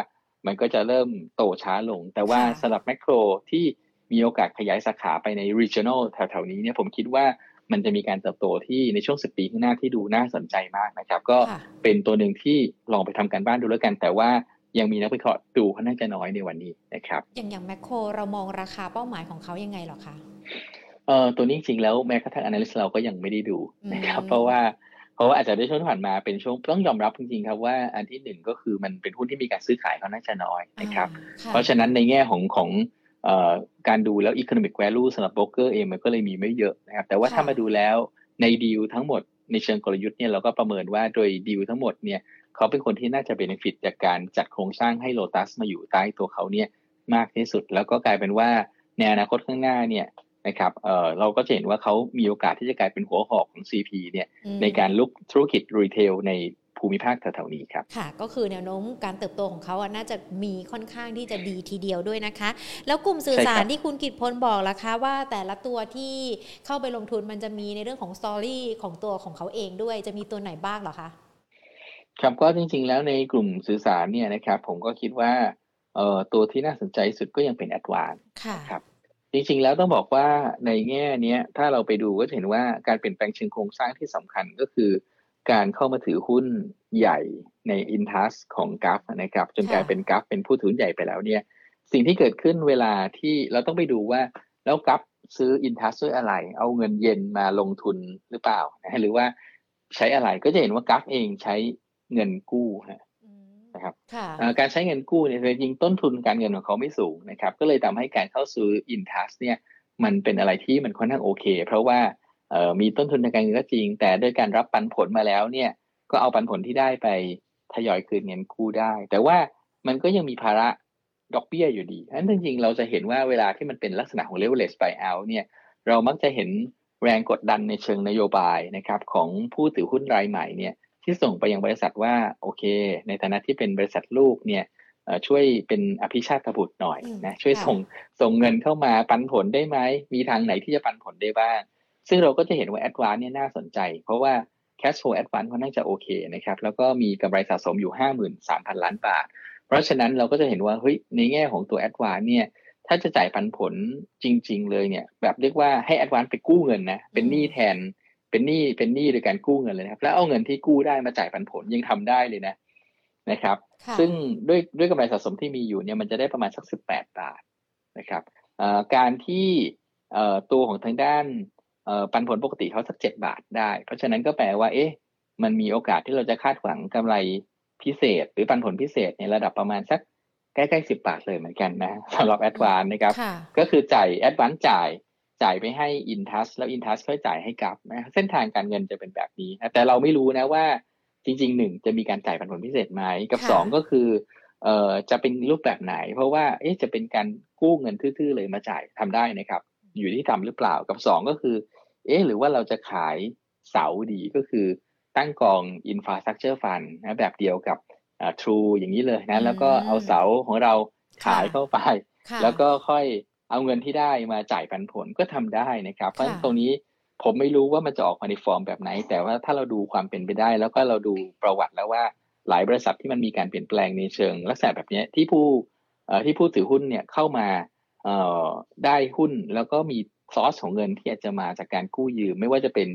มันก็จะเริ่มโตช้าลง แต่ว่าสำหรับแมคโครที่มีโอกาสขยายสาขาไปใน regional แถวๆนี้เนี่ยผมคิดว่า มันจะมีการเติบโตที่ในช่วงสิบปีข้างหน้าที่ดูน่าสนใจมากนะครับ ก็เป็นตัวหนึ่งที่ลองไปทำการบ้านดูแล้วกัน แต่ว่ายังมีนักวิเคราะห์ดูค่อนข้างจะน้อยในวันนี้นะครับอย่างอย่างแมคโครเรามองราคาเป้าหมายของเขายังไงหรอคะเอ่อตัวนี้จริงแล้วแม้กระทั่ง analyst เราก็ยังไม่ได้ดูนะครับ เพราะว่าเพราะว่าอาจจะได้ช่วงที่ผ่านมาเป็นช่วงต้องยอมรับจริงๆครับว่าอันที่หนึ่งก็คือมันเป็นหุ้นที่มีการซื้อขายค่อนข้างจะน้อยนะครับ เพราะฉะนั้นในแง่ของของ การดูแล้ว economic value สำหรับโบรกเกอร์เองมันก็เลยมีไม่เยอะนะครับ แต่ว่าถ้ามาดูแล้วในดีลทั้งหมดในเชิงกลยุทธ์เนี่ยเราก็ประเมินว่าโดยดีลทั้งหมดเนี่ยเขาเป็นคนที่น่าจะ benefit จากการจัดโครงสร้างให้โลตัสมาอยู่ใต้ตัวเขาเนี่ยมากที่สุด แล้วก็กลายเป็นว่าในอนาคตข้างหน้าเนี่ยนะครับเอ่อเราก็จะเห็นว่าเขามีโอกาสที่จะกลายเป็นหัวหอกของ CP เนี่ยในการรุกธุรกิจ retail ใน ภูมิภาคแถวๆนี้ครับค่ะ ก็คือแนวโน้มการเติบโตของเขาอะน่าจะมีค่อนข้างที่จะดีทีเดียวด้วยนะคะ แล้วกลุ่มสื่อสารที่คุณกิตพลบอกล่ะคะ ว่าแต่ละตัวที่เข้าไปลงทุนมันจะมีในเรื่องของ story ของตัวของเขาเองด้วยจะมีตัวไหนบ้างเหรอคะครับก็จริง ๆ แล้วในกลุ่มสื่อสารเนี่ยนะครับ ผมก็คิดว่าเอ่อตัวที่น่าสนใจสุดก็ยังเป็นแอดวานครับจริงๆแล้วต้องบอกว่าในแง่นี้ถ้าเราไปดูก็จะเห็นว่าการเปลี่ยนแปลงเชิงโครงสร้างที่สำคัญก็คือ การเข้ามาถือหุ้นใหญ่ในอินทัสของกัฟนะครับ จนกลายเป็นกัฟเป็นผู้ถือใหญ่ไปแล้วเนี่ย สิ่งที่เกิดขึ้นเวลาที่เราต้องไปดูว่าแล้วกัฟซื้ออินทัสด้วยอะไร เอาเงินเย็นมาลงทุนหรือเปล่านะหรือว่าใช้อะไรก็จะเห็นว่ากัฟเองใช้เงินกู้นะครับการใช้เงินกู้เนี่ยจริงต้นทุนการเงินของเขาไม่สูงนะครับ ก็เลยทำให้การเข้าซื้ออินทัสเนี่ยมันเป็นอะไรที่มันค่อนข้างโอเค เพราะว่า มีต้นทุนในการเงินก็จริง แต่ด้วยการรับปันผลมาแล้วเนี่ย ก็เอาปันผลที่ได้ไปทยอยคืนเงินกู้ได้ แต่ว่ามันก็ยังมีภาระดอกเบี้ยอยู่ดีฉะนั้นจริงๆ เราจะเห็นว่าเวลาที่มันเป็นลักษณะของ leverage buyout เนี่ย เรามักจะเห็นแรงกดดันในเชิงนโยบายนะครับของผู้ถือหุ้นรายใหม่เนี่ยที่ส่งไปยังบริษัทว่าโอเค ในฐานะที่เป็นบริษัทลูกเนี่ยช่วยเป็นอภิชาติบุตรหน่อยนะช่วยส่งส่งเงินเข้ามาปันผลได้ไหมมีทางไหนที่จะปันผลได้บ้าง ซึ่งเราก็จะเห็นว่า Advance เนี่ยน่าสนใจ เพราะว่า Cash Flow Advance ค่อนข้างจะโอเคนะครับ แล้วก็มีกำไรสะสมอยู่ 53,000 ล้านบาท เพราะฉะนั้นเราก็จะเห็นว่าเฮ้ยในแง่ของตัว Advance เนี่ยถ้าจะจ่ายปันผลจริง ๆ เลยเนี่ย แบบเรียกว่าให้ Advance ไปกู้เงินนะเป็นหนี้แทนเป็นหนี้เป็นหนี้โดยการกู้เงินเลยนะครับ แล้วเอาเงินที่กู้ได้มาจ่ายปันผลยังทำได้เลยนะนะครับ ซึ่งด้วยด้วยกำไรสะสมที่มีอยู่เนี่ยมันจะได้ประมาณสักสิบแปดบาทนะครับการที่ตัวของทางด้าน ปันผลปกติเขาสักเจ็ดบาทได้ เพราะฉะนั้นก็แปลว่า เอ๊ะ มันมีโอกาสที่เราจะคาดหวังกำไรพิเศษ หรือปันผลพิเศษในระดับประมาณสักใกล้ๆสิบาทเลยเหมือนกันนะสำหรับ ADVANC นะครับ ก็คือจ่าย ADVANC จ่ายจ่ายไปให้อินทัสแล้วอินทัสค่อยจ่ายให้กับนะเส้นทางการเงินจะเป็นแบบนี้นะแต่เราไม่รู้นะว่าจริงๆหนึ่งจะมีการจ่ายปันผลพิเศษไหมกับสองก็คือเอ่อจะเป็นรูปแบบไหน เพราะว่าเอ๊ะจะเป็นการกู้เงินทื่อๆเลยมาจ่ายทำได้นะครับ อยู่ที่ทำหรือเปล่ากับสองก็คือ เอ๊ะหรือว่าเราจะขายเสาดีก็คือตั้งกอง Infrastructure Fund นะแบบเดียวกับทรูอย่างนี้เลยนะ แล้วก็เอาเสาของเราขายเข้าไป แล้วก็ค่อยเอาเงินที่ได้มาจ่ายปันผลก็ทำได้นะครับ เพราะฉะนั้นตรงนี้ผมไม่รู้ว่ามันจะออกมาในฟอร์มแบบไหน แต่ว่าถ้าเราดูความเป็นไปได้ แล้วก็เราดูประวัติแล้วว่าหลายบริษัทที่มันมีการเปลี่ยนแปลงในเชิง ลักษณะแบบนี้ที่ผู้ที่ผู้ถือหุ้นเนี่ยเข้ามา ได้หุ้นแล้วก็มีซอสของเงินที่อาจจะมาจากการกู้ยืม ไม่ว่าจะเป็น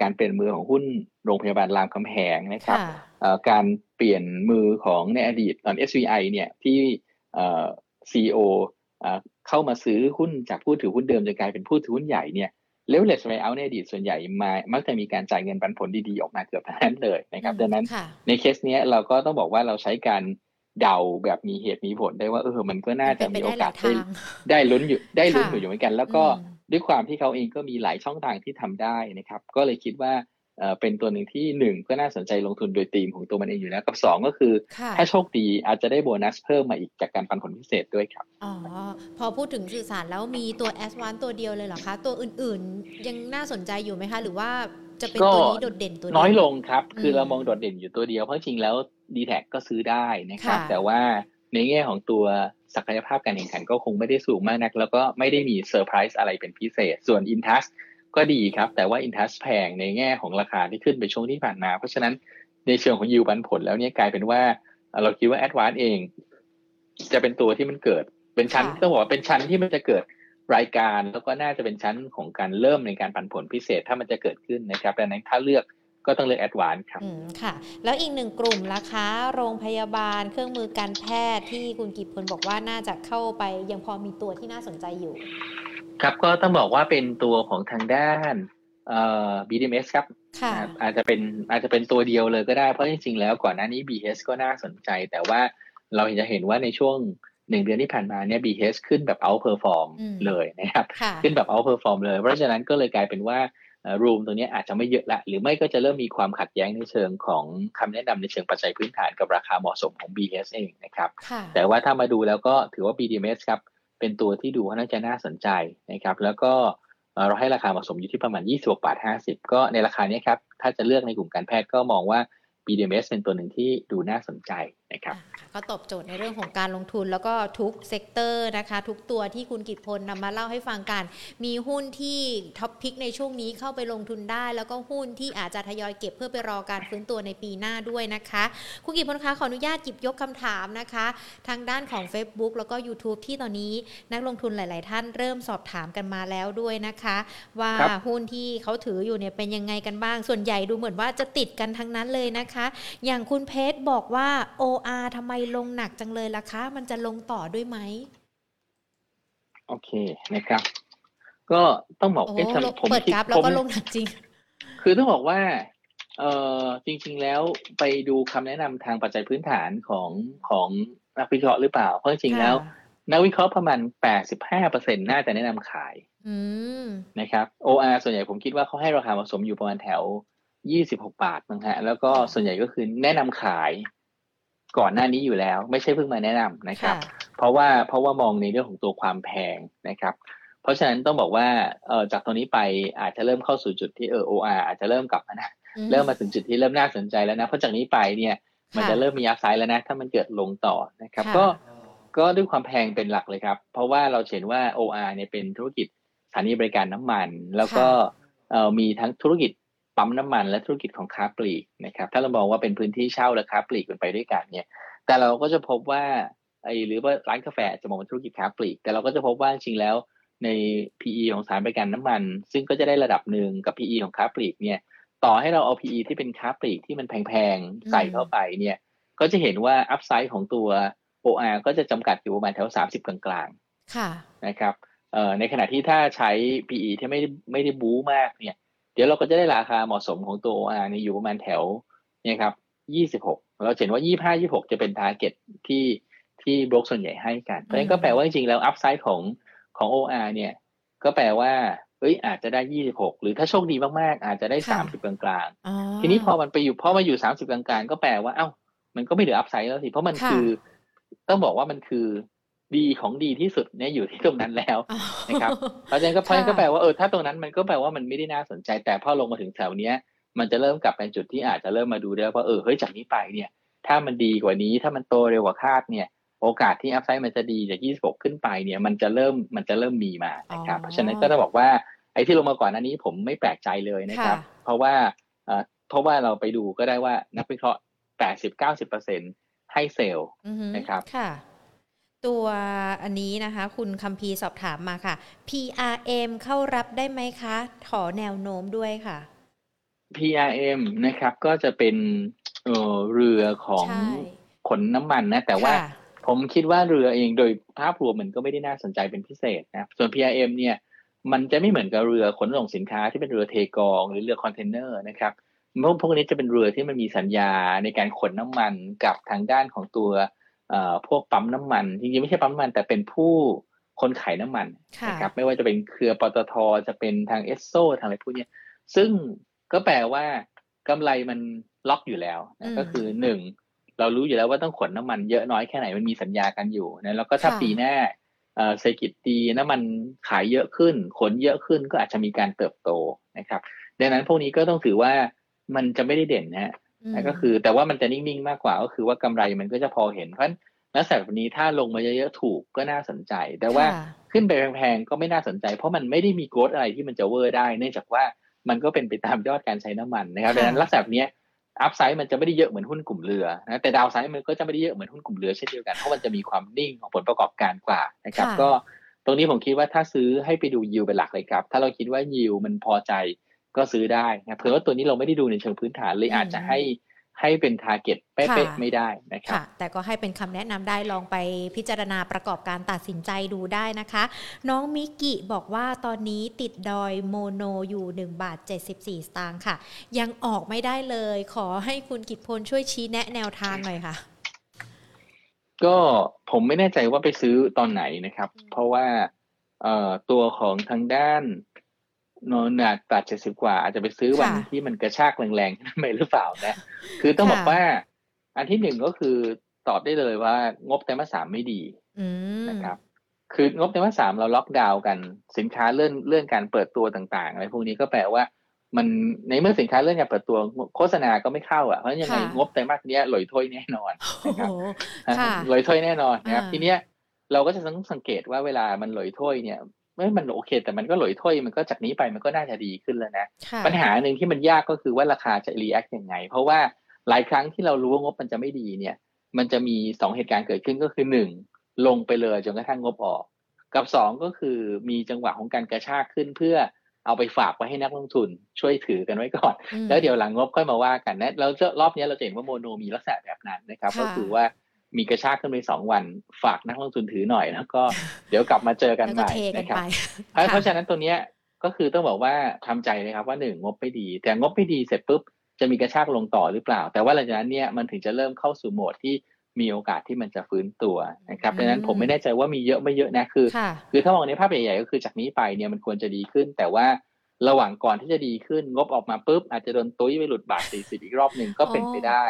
การเปลี่ยนมือของหุ้นโรงพยาบาลรามคำแหงนะครับการเปลี่ยนมือของในอดีตตอน SVI เนี่ยที่ซีโอเข้ามาซื้อหุ้นจากผู้ถือหุ้นเดิมจนกลายเป็นผู้ถือหุ้นใหญ่เนี่ยเลเวลเลสไวเอาในอดีตส่วนใหญ่มามักจะมีการจ่ายเงินปันผลดีๆ ออกมาเกือบทั้งนั้นเลยนะครับ ดังนั้นในเคสนี้เราก็ต้องบอกว่าเราใช้การ เดาแบบมีเหตุมีผลได้ว่าเออมันก็น่าจะมีโอกาสได้ได้ลุ้นอยู่ได้ลุ้นอยู่อยู่เหมือนกัน แล้วก็ด้วยความที่เขาเองก็มีหลายช่องทางที่ทำได้นะครับ ก็เลยคิดว่าเป็นตัวหนึ่งที่หนึ่งก็น่าสนใจลงทุนโดยธีมของตัวมันเองอยู่แล้วกับสองก็คือ ถ้าโชคดีอาจจะได้โบนัสเพิ่มมาอีกจากการปันผลพิเศษด้วยครับอ๋อพอพูดถึงสื่อสารแล้วมีตัวแอสวานตัวเดียวเลยเหรอคะ ตัวอื่นๆยังน่าสนใจอยู่ไหมคะ หรือว่าจะเป็นตัวนี้โดดเด่นตัวน้อยลงครับ คือเรามองโดดเด่นอยู่ตัวเดียวเพราะจริงแล้ว ดีแท็ก็ซื้อได้นะครับ แต่ว่าในแง่ของตัวศักยภาพการแข่งขันก็คงไม่ได้สูงมากนัก แล้วก็ไม่ได้มีเซอร์ไพรส์อะไรเป็นพิเศษ ส่วนอินทัสก็ดีครับ แต่ว่าอินทัสแพงในแง่ของราคาที่ขึ้นไปช่วงที่ผ่านมา เพราะฉะนั้นในเชิงของยิวปันผลแล้วเนี่ยกลายเป็นว่าเราคิดว่า ADVANC เอง จะเป็นตัวที่มันเกิด เป็นชั้นต้องบอกว่าเป็นชั้นที่มันจะเกิดรายการแล้วก็น่าจะเป็นชั้นของการเริ่มในการปันผลพิเศษถ้ามันจะเกิดขึ้นนะครับดังนั้นถ้าเลือก ก็ต้องเลือก ADVANC ครับอืมค่ะ แล้วอีกหนึ่งกลุ่มราคาโรงพยาบาลเครื่องมือการแพทย์ที่คุณกิบพลบอกว่าน่าจะเข้าไปยังพอมีตัวที่น่าสนใจอยู่ ครับก็ต้องบอกว่าเป็นตัวของทางด้านเอ่อ BDMs ครับอาจจะเป็นอาจจะเป็นตัวเดียวเลยก็ได้เพราะจริงๆแล้วก่อนหน้านี้ BS ก็น่าสนใจ แต่ว่าเราจะเห็นว่าในช่วงหนึ่งเดือนที่ผ่านมาเนี่ย BS ขึ้นแบบ outperform เลยนะครับ ขึ้นแบบ outperform เลย เพราะฉะนั้นก็เลยกลายเป็นว่า room ตรงนี้อาจจะไม่เยอะละหรือไม่ก็จะเริ่มมีความขัดแย้งในเชิงของคำแนะนำในเชิงปัจจัยพื้นฐานกับราคาเหมาะสมของ BS เองนะครับ แต่ว่าถ้ามาดูแล้วก็ถือว่า BDMs ครับเป็นตัวที่ดูว่าน่าจะน่าสนใจนะครับแล้วก็เราให้ราคาเหมาะสมอยู่ที่ประมาณ 26บาท50 ก็ในราคานี้ครับถ้าจะเลือกในกลุ่มการแพทย์ก็มองว่า BDMs เป็นตัวหนึ่งที่ดูน่าสนใจนะครับก็ตอบโจทย์ในเรื่องของการลงทุนแล้วก็ทุก sector นะคะ ทุกตัวที่คุณกิตพลนำมาเล่าให้ฟังกัน มีหุ้นที่ท็อปพิกในช่วงนี้เข้าไปลงทุนได้ แล้วก็หุ้นที่อาจจะทยอยเก็บเพื่อไปรอการฟื้นตัวในปีหน้าด้วยนะคะ คุณกิตพลคะขออนุญาตหยิบยกคำถามนะคะ ทางด้านของ Facebook แล้วก็ YouTube ที่ตอนนี้นักลงทุนหลาย ๆ ท่านเริ่มสอบถามกันมาแล้วด้วยนะคะ ว่าหุ้นที่เขาถืออยู่เนี่ยเป็นยังไงกันบ้าง ส่วนใหญ่ดูเหมือนว่าจะติดกันทั้งนั้นเลยนะคะ อย่างคุณเพชรบอกว่า OR ทำไมลงหนักจังเลยล่ะคะ มันจะลงต่อด้วยไหม โอเคนะครับ ก็ต้องบอกเอ๊ะผมเปิดกราฟแล้วก็ลงหนักจริง คือต้องบอกว่าเออจริง ๆ แล้วไปดูคำแนะนำทางปัจจัยพื้นฐานของของนักวิเคราะห์หรือเปล่า เพราะจริงๆแล้ว นักวิเคราะห์ประมาณแปดสิบห้าเปอร์เซ็นน่าจะแนะนำขายนะครับ OR ส่วนใหญ่ผมคิดว่าเขาให้ราคาเหมาะสมอยู่ประมาณแถวยี่สิบหกบาทมั้งฮะ แล้วก็ส่วนใหญ่ก็คือแนะนำขาย ก่อนหน้านี้อยู่แล้ว ไม่ใช่เพิ่งมาแนะนำนะครับ เพราะว่าเพราะว่ามองในเรื่องของตัวความแพงนะครับ เพราะฉะนั้นต้องบอกว่าเออจากตรงนี้ไปอาจจะเริ่มเข้าสู่จุดที่เออโออาอาจจะเริ่มกลับมานะเริ่มมาถึงจุดที่เริ่มน่าสนใจแล้วนะเพราะจากนี้ไปเนี่ยมันจะเริ่มมีอัพไซด์แล้วนะ ถ้ามันเกิดลงต่อนะครับ ก็ก็ด้วยความแพงเป็นหลักเลยครับ เพราะว่าเราเห็นว่า OR เนี่ยเป็นธุรกิจสถานีบริการน้ำมัน แล้วก็เอ่อมีทั้งธุรกิจ ปั๊มน้ำมันและธุรกิจของค้าปลีกนะครับถ้าเรามองว่าเป็นพื้นที่เช่าและค้าปลีกเป็นไปด้วยกันเนี่ยแต่เราก็จะพบว่าไอ้หรือว่าร้านกาแฟจะมองเป็นธุรกิจค้าปลีก แต่เราก็จะพบว่าจริงแล้วใน PE ของสารบริการน้ำมัน ซึ่งก็จะได้ระดับหนึ่งกับ PE ของค้าปลีกเนี่ยต่อให้เราเอา PE ที่เป็นค้าปลีกที่มันแพงๆใส่เข้าไปเนี่ยก็จะเห็นว่าอัพไซด์ของตัว OR ก็จะจำกัดอยู่ประมาณแถว 30 กลางๆนะครับในขณะที่ถ้าใช้ PE ที่ไม่ไม่ได้ bull มากเนี่ย เดี๋ยวเราก็จะได้ราคาเหมาะสมของตัว OR นี่อยู่ประมาณแถวเนี่ยครับ26เราเห็นว่า25 26จะเป็น target ที่ที่โบรกส่วนใหญ่ให้กัน เพราะฉะนั้นก็แปลว่าจริงๆแล้ว upside ของของ OR เนี่ย ก็แปลว่าเอ้ยอาจจะได้26หรือถ้าโชคดีมากๆ อาจจะได้30กลางๆ ทีนี้พอมันไปอยู่พอมาอยู่30กลางๆ ก็แปลว่าเอ้า มันก็ไม่เหลือ upside แล้วสิ เพราะมันคือ ต้องบอกว่ามันคือ ดีของดีที่สุดเนี่ยอยู่ที่ตรงนั้นแล้วนะครับเพราะฉะนั้นก็เพราะฉะนั้นก็แปลว่าเออถ้าตรงนั้นมันก็แปลว่ามันไม่ได้น่าสนใจ แต่พอลงมาถึงแถวเนี้ย มันจะเริ่มกลับเป็นจุดที่อาจจะเริ่มมาดูได้ว่าเออเฮ้ยจากนี้ไปเนี่ย ถ้ามันดีกว่านี้ถ้ามันโตเร็วกว่าคาดเนี่ย โอกาสที่อัพไซด์มันจะดีจาก 26 ขึ้นไปเนี่ย มันจะเริ่มมันจะเริ่มมีมานะครับเพราะฉะนั้นก็จะบอกว่าไอ้ที่ลงมาก่อนอันนี้ผมไม่แปลกใจเลยนะครับ เพราะว่าเพราะว่าเราไปดูก็ได้ว่านักวิเคราะห์ 80-90%ให้ sell นะครับ ตัวอันนี้นะคะ คุณคัมพีสอบถามมาค่ะ PRM เข้ารับได้ไหมคะ ขอแนวโน้มด้วยค่ะ PRM นะครับก็จะเป็นเออเรือของขนน้ำมันนะ แต่ว่าผมคิดว่าเรือเองโดยภาพรวมมันก็ไม่ได้น่าสนใจเป็นพิเศษนะส่วน PRM เนี่ยมันจะไม่เหมือนกับเรือขนส่งสินค้าที่เป็นเรือเทกอง หรือเรือคอนเทนเนอร์นะครับพวกพวกนี้จะเป็นเรือที่มันมีสัญญาในการขนน้ำมันกับทางด้านของตัว พวกปั๊มน้ำมันจริงๆไม่ใช่ปั๊มน้ำมัน แต่เป็นผู้คนขายน้ำมันนะครับไม่ว่าจะเป็นเครือปตทจะเป็นทางเอสโซทางอะไรพวกนี้ซึ่งก็แปลว่ากำไรมันล็อกอยู่แล้วนะก็คือหนึ่งเรารู้อยู่แล้วว่าต้องขนน้ำมันเยอะน้อยแค่ไหนมันมีสัญญากันอยู่นะแล้วก็ถ้าปีหน้าเศรษฐกิจดีน้ำมันขายเยอะขึ้น ขนเยอะขึ้นก็อาจจะมีการเติบโตนะครับ ดังนั้นพวกนี้ก็ต้องถือว่ามันจะไม่ได้เด่นนะ ก็คือ แต่ว่ามันจะนิ่งๆมากกว่าก็คือว่ากำไรมันก็จะพอเห็นเพราะลักษณะแบบนี้ถ้าลงมาเยอะๆถูกก็น่าสนใจ แต่ว่าขึ้นไปแพงๆก็ไม่น่าสนใจ เพราะมันไม่ได้มีโกรดอะไรที่มันจะเวอร์ได้เนื่องจากว่ามันก็เป็นไปตามยอดการใช้น้ำมันนะครับดังนั้นลักษณะแบบนี้อัพไซด์มันจะไม่ได้เยอะเหมือนหุ้นกลุ่มเรือนะแต่ดาวไซด์มันก็จะไม่ได้เยอะเหมือนหุ้นกลุ่มเรือเช่นเดียวกันเพราะมันจะมีความนิ่งของผลประกอบการกว่านะครับก็ตรงนี้ผมคิดว่าถ้าซื้อให้ไปดูยิวเป็นหลักเลยครับ ถ้าเราคิดว่ายิวมันพอใจ ก็ซื้อได้นะเผื่อว่าตัวนี้เราไม่ได้ดูในเชิงพื้นฐานเลยอาจจะให้ให้เป็น target เป๊ะๆไม่ได้นะครับแต่ก็ให้เป็นคำแนะนำได้ลองไปพิจารณาประกอบการตัดสินใจดูได้นะคะ น้องมิกิบอกว่าตอนนี้ติดดอยโมโนอยู่ 1 บาท 74 สตางค์ค่ะ ยังออกไม่ได้เลย ขอให้คุณกิตพลช่วยชี้แนะแนวทางหน่อยค่ะ ก็ผมไม่แน่ใจว่าไปซื้อตอนไหนนะครับ เพราะว่าตัวของทางด้าน นอนหนักตัดเจ็ดสิบกว่า อาจจะไปซื้อวันที่มันกระชากแรงๆไม่หรือเปล่านะ คือต้องบอกว่า อันที่หนึ่งก็คือตอบได้เลยว่างบไตรมาสสามไม่ดีนะครับ คืองบไตรมาสสามเราล็อกดาวน์กัน สินค้าเลื่อนเลื่อนการเปิดตัวต่างๆอะไรพวกนี้ก็แปลว่า มันในเมื่อสินค้าเลื่อนการเปิดตัวโฆษณาก็ไม่เข้าอะเพราะยังไงงบไตรมาสนี้ลอยถ้วยแน่นอนนะครับลอยถ้วยแน่นอนนะครับ ทีเนี้ยเราก็จะต้องสังเกตว่าเวลามันลอยถ้วยเนี่ย ไม่มันโอเค แต่มันก็หลอยถ้วยมันก็จากนี้ไปมันก็น่าจะดีขึ้นแล้วนะ ปัญหาหนึ่งที่มันยากก็คือว่าราคาจะรีแอคยังไง เพราะว่าหลายครั้งที่เรารู้ว่างบมันจะไม่ดีเนี่ย มันจะมีสองเหตุการณ์เกิดขึ้นก็คือหนึ่งลงไปเลยจนกระทั่งงบออก กับสองก็คือมีจังหวะของการกระชากขึ้นเพื่อเอาไปฝากไว้ให้นักลงทุน ช่วยถือกันไว้ก่อน แล้วเดี๋ยวหลังงบค่อยมาว่ากันนะแล้วรอบนี้เราเห็นว่าโมโนมีลักษณะแบบนั้นนะครับ ก็คือว่า มีกระชากขึ้นไปสองวันฝากนักลงทุนถือหน่อยแล้วก็เดี๋ยวกลับมาเจอกันใหม่นะครับเพราะฉะนั้นตัวเนี้ยก็คือต้องบอกว่าทำใจเลยครับว่าหนึ่งงบไม่ดี แต่งบไม่ดีเสร็จปุ๊บจะมีกระชากลงต่อหรือเปล่า แต่ว่าหลังจากนั้นเนี่ยมันถึงจะเริ่มเข้าสู่โหมดที่มีโอกาสที่มันจะฟื้นตัวนะครับดังนั้นผมไม่แน่ใจว่ามีเยอะไม่เยอะนะคือ คือถ้ามองในภาพใหญ่ๆก็คือจากนี้ไปเนี่ยมันควรจะดีขึ้น แต่ว่าระหว่างก่อนที่จะดีขึ้นงบออกมาปุ๊บอาจจะโดนตุ้ยไปหลุดบาทสี่สิบอีกรอบหนึ่งก็เป็นไปได้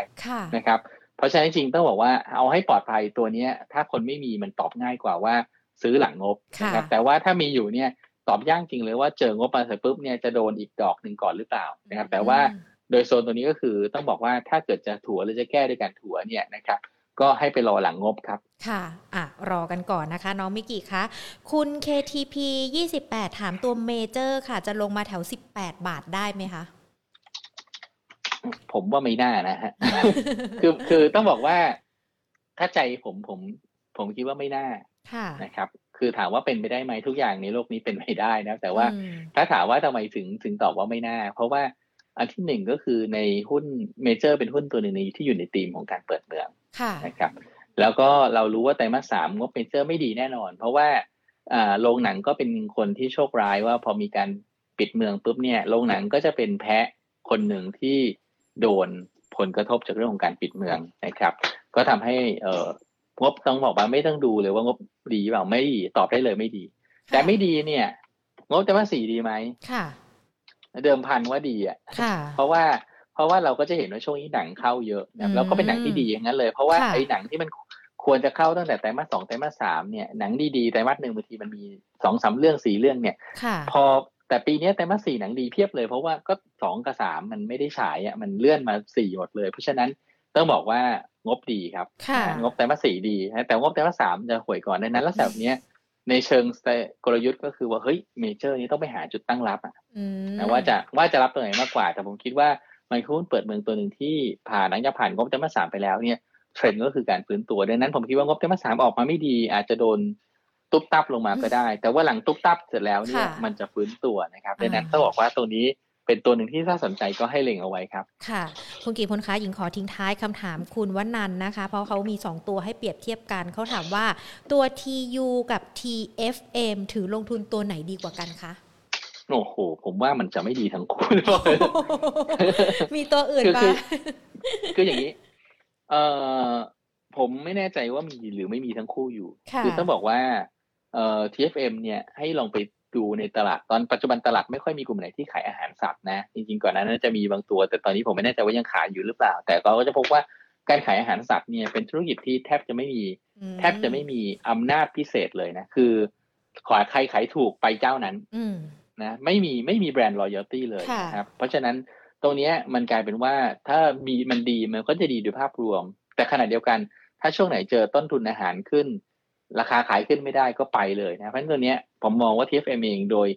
นะครับ เพราะฉะนั้นจริงต้องบอกว่าเอาให้ปลอดภัยตัวเนี้ย ถ้าคนไม่มีมันตอบง่ายกว่าว่าซื้อหลังงบนะครับแต่ว่าถ้ามีอยู่เนี่ยตอบยากจริงเลยว่าเจองบมาเสร็จปุ๊บเนี่ยจะโดนอีกดอกหนึ่งก่อนหรือเปล่านะครับแต่ว่าโดยโซนตัวนี้ก็คือต้องบอกว่าถ้าเกิดจะถัวหรือจะแก้ด้วยการถัวเนี่ยนะครับก็ให้ไปรอหลังงบครับ ค่ะ อะ รอกันก่อนนะคะ น้องมิกิคะ คุณ KTP 28 ถามตัวเมเจอร์ค่ะ จะลงมาแถว 18 บาทได้ไหมคะ ผมว่าไม่น่านะฮะคือคือต้องบอกว่าถ้าใจผมผมผมคิดว่าไม่น่านะครับ คือถามว่าเป็นไปได้ไหมทุกอย่างในโลกนี้เป็นไปได้นะ แต่ว่าถ้าถามว่าทำไมถึงถึงตอบว่าไม่น่า เพราะว่าอันที่หนึ่งก็คือในหุ้นเมเจอร์เป็นหุ้นตัวหนึ่งในที่อยู่ในธีมของการเปิดเมืองนะครับ แล้วก็เรารู้ว่าไตรมาสสามงบเมเจอร์ไม่ดีแน่นอน เพราะว่าอ่าโรงหนังก็เป็นคนที่โชคร้ายว่าพอมีการปิดเมืองปุ๊บเนี่ยโรงหนังก็จะเป็น player คนหนึ่งที่ โดนผลกระทบจากเรื่องของการปิดเมืองนะครับ ก็ทำให้เอ่องบต้องบอกว่าไม่ต้องดูเลยว่างบดีเปล่าไม่ดีตอบได้เลยไม่ดี แต่ไม่ดีเนี่ย งบไตรมาสสี่ดีไหมค่ะ เดิมพันว่าดีอะเพราะว่าเพราะว่าเราก็จะเห็นว่าช่วงนี้หนังเข้าเยอะนะแล้วก็เป็นหนังที่ดีอย่างนั้นเลย เพราะว่าไอ้หนังที่มันควรจะเข้าตั้งแต่ไตรมาสสองไตรมาสสามเนี่ยหนังดีๆไตรมาสหนึ่งบางทีมันมีสองสาเรื่องสี่เรื่องเนี่ย พอ แต่ปีนี้แต่มาสี่หนังดีเพียบเลย เพราะว่าก็สองกับสามมันไม่ได้ฉายอะมันเลื่อนมาสี่หมดเลย เพราะฉะนั้นต้องบอกว่างบดีครับ งบแต่มาสี่ดี แต่งบแต่มาสามจะห่วยก่อนในนั้นแล้วแบบนี้ในเชิงกลยุทธ์ก็คือว่าเฮ้ยเมเจอร์นี้ต้องไปหาจุดตั้งรับอะนะว่าจะว่าจะรับตัวไหนมากกว่า แต่ผมคิดว่ามันคุ้นเปิดเมืองตัวหนึ่งที่ผ่านหลังจากผ่านงบแต่มาสามไปแล้วเนี่ยเทรนด์ก็คือการฟื้นตัวดังนั้นผมคิดว่างบแต่มาสามออกมาไม่ดี อาจจะโดน ตุ๊บตับลงมาก็ได้ แต่ว่าหลังตุ๊บตับเสร็จแล้วเนี่ยมันจะฟื้นตัวนะครับดังนั้นต้องบอกว่าตัวนี้เป็นตัวหนึ่งที่ถ้าสนใจก็ให้เล็งเอาไว้ครับ ค่ะ คุณกีพลคะหญิงขอทิ้งท้ายคำถามคุณวันันนะคะ เพราะเขามี 2 ตัวให้เปรียบเทียบกัน เขาถามว่าตัว TU กับ TFM ถือลงทุนตัวไหนดีกว่ากันคะโอ้โห ผมว่ามันจะไม่ดีทั้งคู่ มีตัวอื่นปะคืออย่างนี้ เออผมไม่แน่ใจว่ามีหรือไม่มีทั้งคู่อยู่ คือต้องบอกว่า เเอ่อ TFM เนี่ยให้ลองไปดูในตลาดตอนปัจจุบันตลาดไม่ค่อยมีกลุ่มไหนที่ขายอาหารสัตว์นะ จริงๆก่อนหน้านั้นจะมีบางตัว แต่ตอนนี้ผมไม่แน่ใจว่ายังขายอยู่หรือเปล่า แต่เราก็จะพบว่าการขายอาหารสัตว์เนี่ยเป็นธุรกิจที่แทบจะไม่มี แทบจะไม่มีอำนาจพิเศษเลยนะ คือ ขอใครขายถูกไปเจ้านั้นนะไม่มีไม่มีแบรนด์ loyalty เลยนะครับเพราะฉะนั้นตรงนี้มันกลายเป็นว่าถ้ามีมันดีมันก็จะดีโดยภาพรวม แต่ขณะเดียวกัน ถ้าช่วงไหนเจอต้นทุนอาหารขึ้น ราคาขายขึ้นไม่ได้ก็ไปเลยนะเพราะฉะนั้นตัวนี้ผมมองว่า TFM เองโดย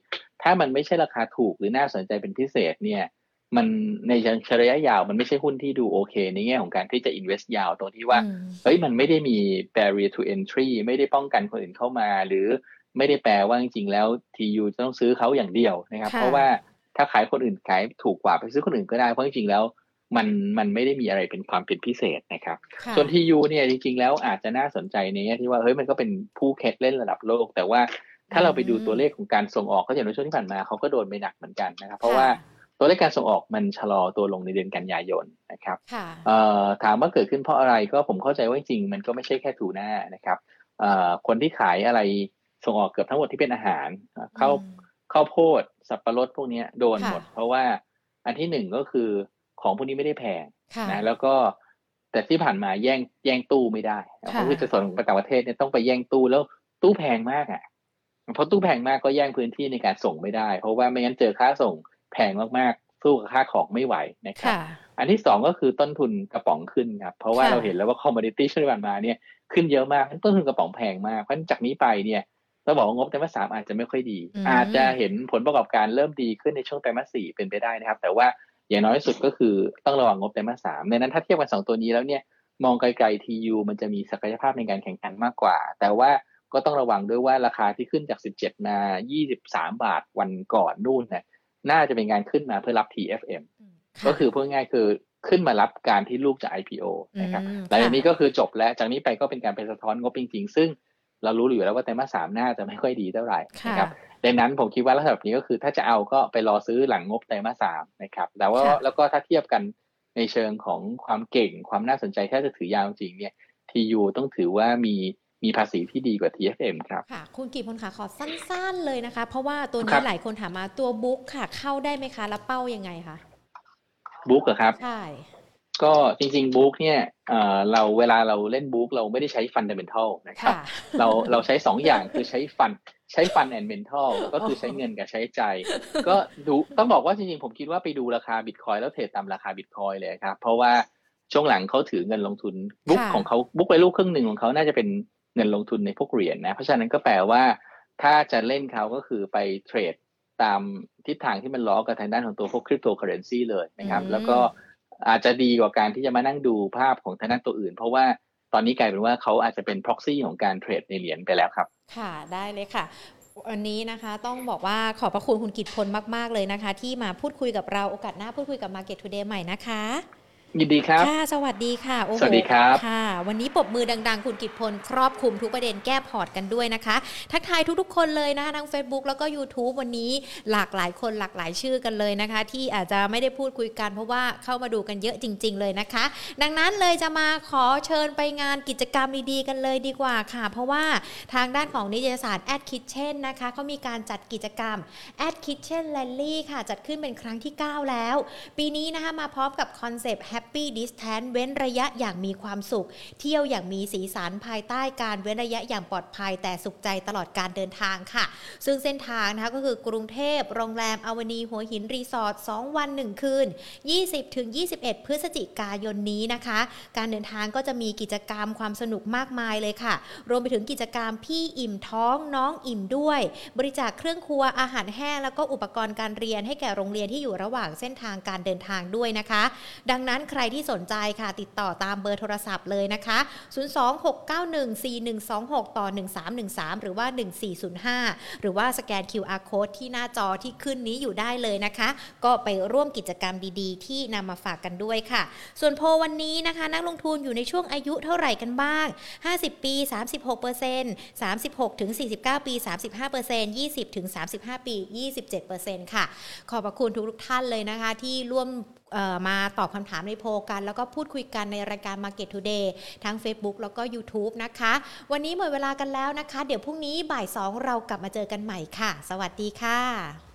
ถ้ามันไม่ใช่ราคาถูกหรือน่าสนใจเป็นพิเศษเนี่ย มันในเฉระยะยาวมันไม่ใช่หุ้นที่ดูโอเค ในแง่ของการที่จะ invest ยาวตรงที่ว่าเฮ้ยมันไม่ได้มี barrier to entry ไม่ได้ป้องกันคนอื่นเข้ามา หรือไม่ได้แปลว่าจริงๆแล้ว TU จะต้องซื้อเขาอย่างเดียวนะครับ เพราะว่าถ้าขายคนอื่นขายถูกกว่าไปซื้อคนอื่นก็ได้เพราะจริงๆแล้ว มันมันไม่ได้มีอะไรเป็นความเป็นพิเศษนะครับ ส่วน TU เนี่ยจริงๆแล้วอาจจะน่าสนใจในแง่ที่ว่าเฮ้ยมันก็เป็นผู้แคทเล่นระดับโลก แต่ว่าถ้าเราไปดูตัวเลขของการส่งออกก็อย่างในช่วงที่ผ่านมาเขาก็โดนไปหนักเหมือนกันนะครับ เพราะว่าตัวเลขการส่งออกมันชะลอตัวลงในเดือนกันยายนนะครับถามว่าเกิดขึ้นเพราะอะไรก็ผมเข้าใจว่าจริงมันก็ไม่ใช่แค่ถูหน้านะครับคนที่ขายอะไรส่งออกเกือบทั้งหมดที่เป็นอาหารข้าวข้าวโพดสับปะรดพวกนี้โดนหมด เพราะว่าอันที่หนึ่งก็คือ ของพวกนี้ไม่ได้แพงนะแล้วก็แต่ที่ผ่านมาแย่งแย่งตู้ไม่ได้เพราะคือจะส่งไปต่างประเทศเนี่ยต้องไปแย่งตู้แล้วตู้แพงมากอะเพราะตู้แพงมากก็แย่งพื้นที่ในการส่งไม่ได้ เพราะว่าไม่งั้นเจอค่าส่งแพงมากๆสู้กับค่าของไม่ไหวนะครับอันที่สองก็คือต้นทุนกระป๋องขึ้นครับเพราะว่าเราเห็นแล้วว่าคอมมอดิตี้ช่วงที่ผ่านมาเนี่ยขึ้นเยอะมากต้นทุนกระป๋องแพงมากเพราะจากนี้ไปเนี่ยเราบอกว่างบไตรมาสสามอาจจะไม่ค่อยดี อาจจะเห็นผลประกอบการเริ่มดีขึ้นในช่วงไตรมาสสี่เป็นไปได้นะครับ แต่ว่า อย่างน้อยสุดก็คือต้องระวังงบไตรมาสสามในนั้นถ้าเทียบกันสองตัวนี้แล้วเนี่ยมองไกลๆ TU มันจะมีศักยภาพในการแข่งขันมากกว่า แต่ว่าก็ต้องระวังด้วยว่าราคาที่ขึ้นจาก 17 มา 23 บาทวันก่อนนู่นเนี่ยน่าจะเป็นการขึ้นมาเพื่อรับ TFM ก็คือพูดง่ายคือขึ้นมารับการที่ลูกจะ IPO นะครับหลังจากนี้ก็คือจบแล้ว จากนี้ไปก็เป็นการไปสะท้อนงบจริง ๆ ซึ่งเรารู้อยู่แล้วว่าไตรมาสสามน่าจะไม่ค่อยดีเท่าไหร่นะครับ ดังนั้นผมคิดว่าลักษณะแบบนี้ก็คือถ้าจะเอาก็ไปรอซื้อหลังงบไตรมาสสามนะครับแต่ว่าแล้วก็ถ้าเทียบกันในเชิงของความเก่งความน่าสนใจถ้าจะถือยาวจริงเนี่ย TU ต้องถือว่ามีมีภาษีที่ดีกว่า TFM ครับ ค่ะ คุณกิตพลค่ะขอสั้นๆเลยนะคะ เพราะว่าตัวนี้หลายคนถามมาตัวบรู๊คค่ะ เข้าได้ไหมคะแล้วเป้ายังไงคะบรู๊คเหรอครับ ใช่ ก็จริงๆบรู๊คเนี่ยเราเวลาเราเล่นบรู๊คเราไม่ได้ใช้ fundamental นะครับ เราเราใช้สองอย่างคือใช้ fund ใช้ fund and mental ก็คือใช้เงินกับใช้ใจ ก็ดูต้องบอกว่าจริงๆ ผมคิดว่าไปดูราคาบิตคอยน์แล้วเทรดตามราคาบิตคอยน์เลยครับ เพราะว่าช่วงหลังเขาถือเงินลงทุนบรู๊คของเขาบรู๊คไปลูกครึ่งหนึ่งของเขาน่าจะเป็นเงินลงทุนในพวกเหรียญนะ เพราะฉะนั้นก็แปลว่า ถ้าจะเล่นเขาก็คือไปเทรดตามทิศทางที่มันล้อกับทางด้านของตัวพวกคริปโตเคอเรนซีเลยนะครับ แล้วก็อาจจะดีกว่าการที่จะมานั่งดูภาพของทางด้านตัวอื่น เพราะว่าตอนนี้กลายเป็นว่าเขาอาจจะเป็น proxy ของการเทรดในเหรียญไปแล้วครับ ค่ะได้เลยค่ะวันนี้นะคะต้องบอกว่าขอบพระคุณคุณกิตพลมาก ๆ เลยนะคะ ที่มาพูดคุยกับเราโอกาสหน้าพูดคุยกับ Market Today ใหม่นะคะ ยินดีครับ ค่ะ สวัสดีค่ะ โอ้โหสวัสดีครับ ค่ะ วันนี้ปรบมือดัง ๆ คุณกิตพล ครอบคลุมทุกประเด็นแก้พอร์ตกันด้วยนะคะ ทักทายทุกๆ คนเลยนะคะทั้ง Facebook แล้วก็ YouTube วันนี้หลากหลายคนหลากหลายชื่อกันเลยนะคะ ที่อาจจะไม่ได้พูดคุยกันเพราะว่าเข้ามาดูกันเยอะจริง ๆ เลยนะคะ ดังนั้นเลยจะมาขอเชิญไปงานกิจกรรมดีๆ กันเลยดีกว่าค่ะ เพราะว่าทางด้านของนิตยสาร Ad Kitchen นะคะเขามีการจัดกิจกรรม Ad Kitchen Rally ค่ะ จัดขึ้นเป็นครั้งที่ 9 แล้ว ปีนี้นะคะมาพร้อมกับคอนเซปต์ Happy Distance นเว้นระยะอย่างมีความสุข เที่ยวอย่างมีสีสันภายใต้การเว้นระยะอย่างปลอดภัย แต่สุขใจตลอดการเดินทางค่ะ ซึ่งเส้นทางนะคะก็คือกรุงเทพโรงแรมอวานีหัวหินรีสอร์ท2วัน 1 คืน 20-21 พฤศจิกายนนี้นะคะ การเดินทางก็จะมีกิจกรรมความสนุกมากมายเลยค่ะ รวมไปถึงกิจกรรมพี่อิ่มท้องน้องอิ่มด้วย บริจาคเครื่องครัวอาหารแห้งแล้วก็อุปกรณ์การเรียนให้แก่โรงเรียนที่อยู่ระหว่างเส้นทางการเดินทางด้วยนะคะ ดังนั้นใครที่สนใจค่ะ ติดต่อตามเบอร์โทรศัพท์เลยนะคะ 026914126 ต่อ 1313 หรือว่า 1405 หรือว่าสแกน QR code ที่หน้าจอที่ขึ้นนี้อยู่ได้เลยนะคะ ก็ไปร่วมกิจกรรมดีๆ ที่นำมาฝากกันด้วยค่ะ ส่วนโพวันนี้นะคะ นักลงทุนอยู่ในช่วงอายุเท่าไหร่กันบ้าง 50 ปี 36% 36ถึง49 ปี 35% 20ถึง35 ปี 27%ค่ะ ขอบพระคุณทุกท่านเลยนะคะ ที่ร่วม มาตอบคำถามในโพลกัน แล้วก็พูดคุยกันในรายการ Market Today ทั้ง Facebook แล้วก็ YouTube นะคะ วันนี้หมดเวลากันแล้วนะคะ เดี๋ยวพรุ่งนี้บ่าย 2 เรากลับมาเจอกันใหม่ค่ะ สวัสดีค่ะ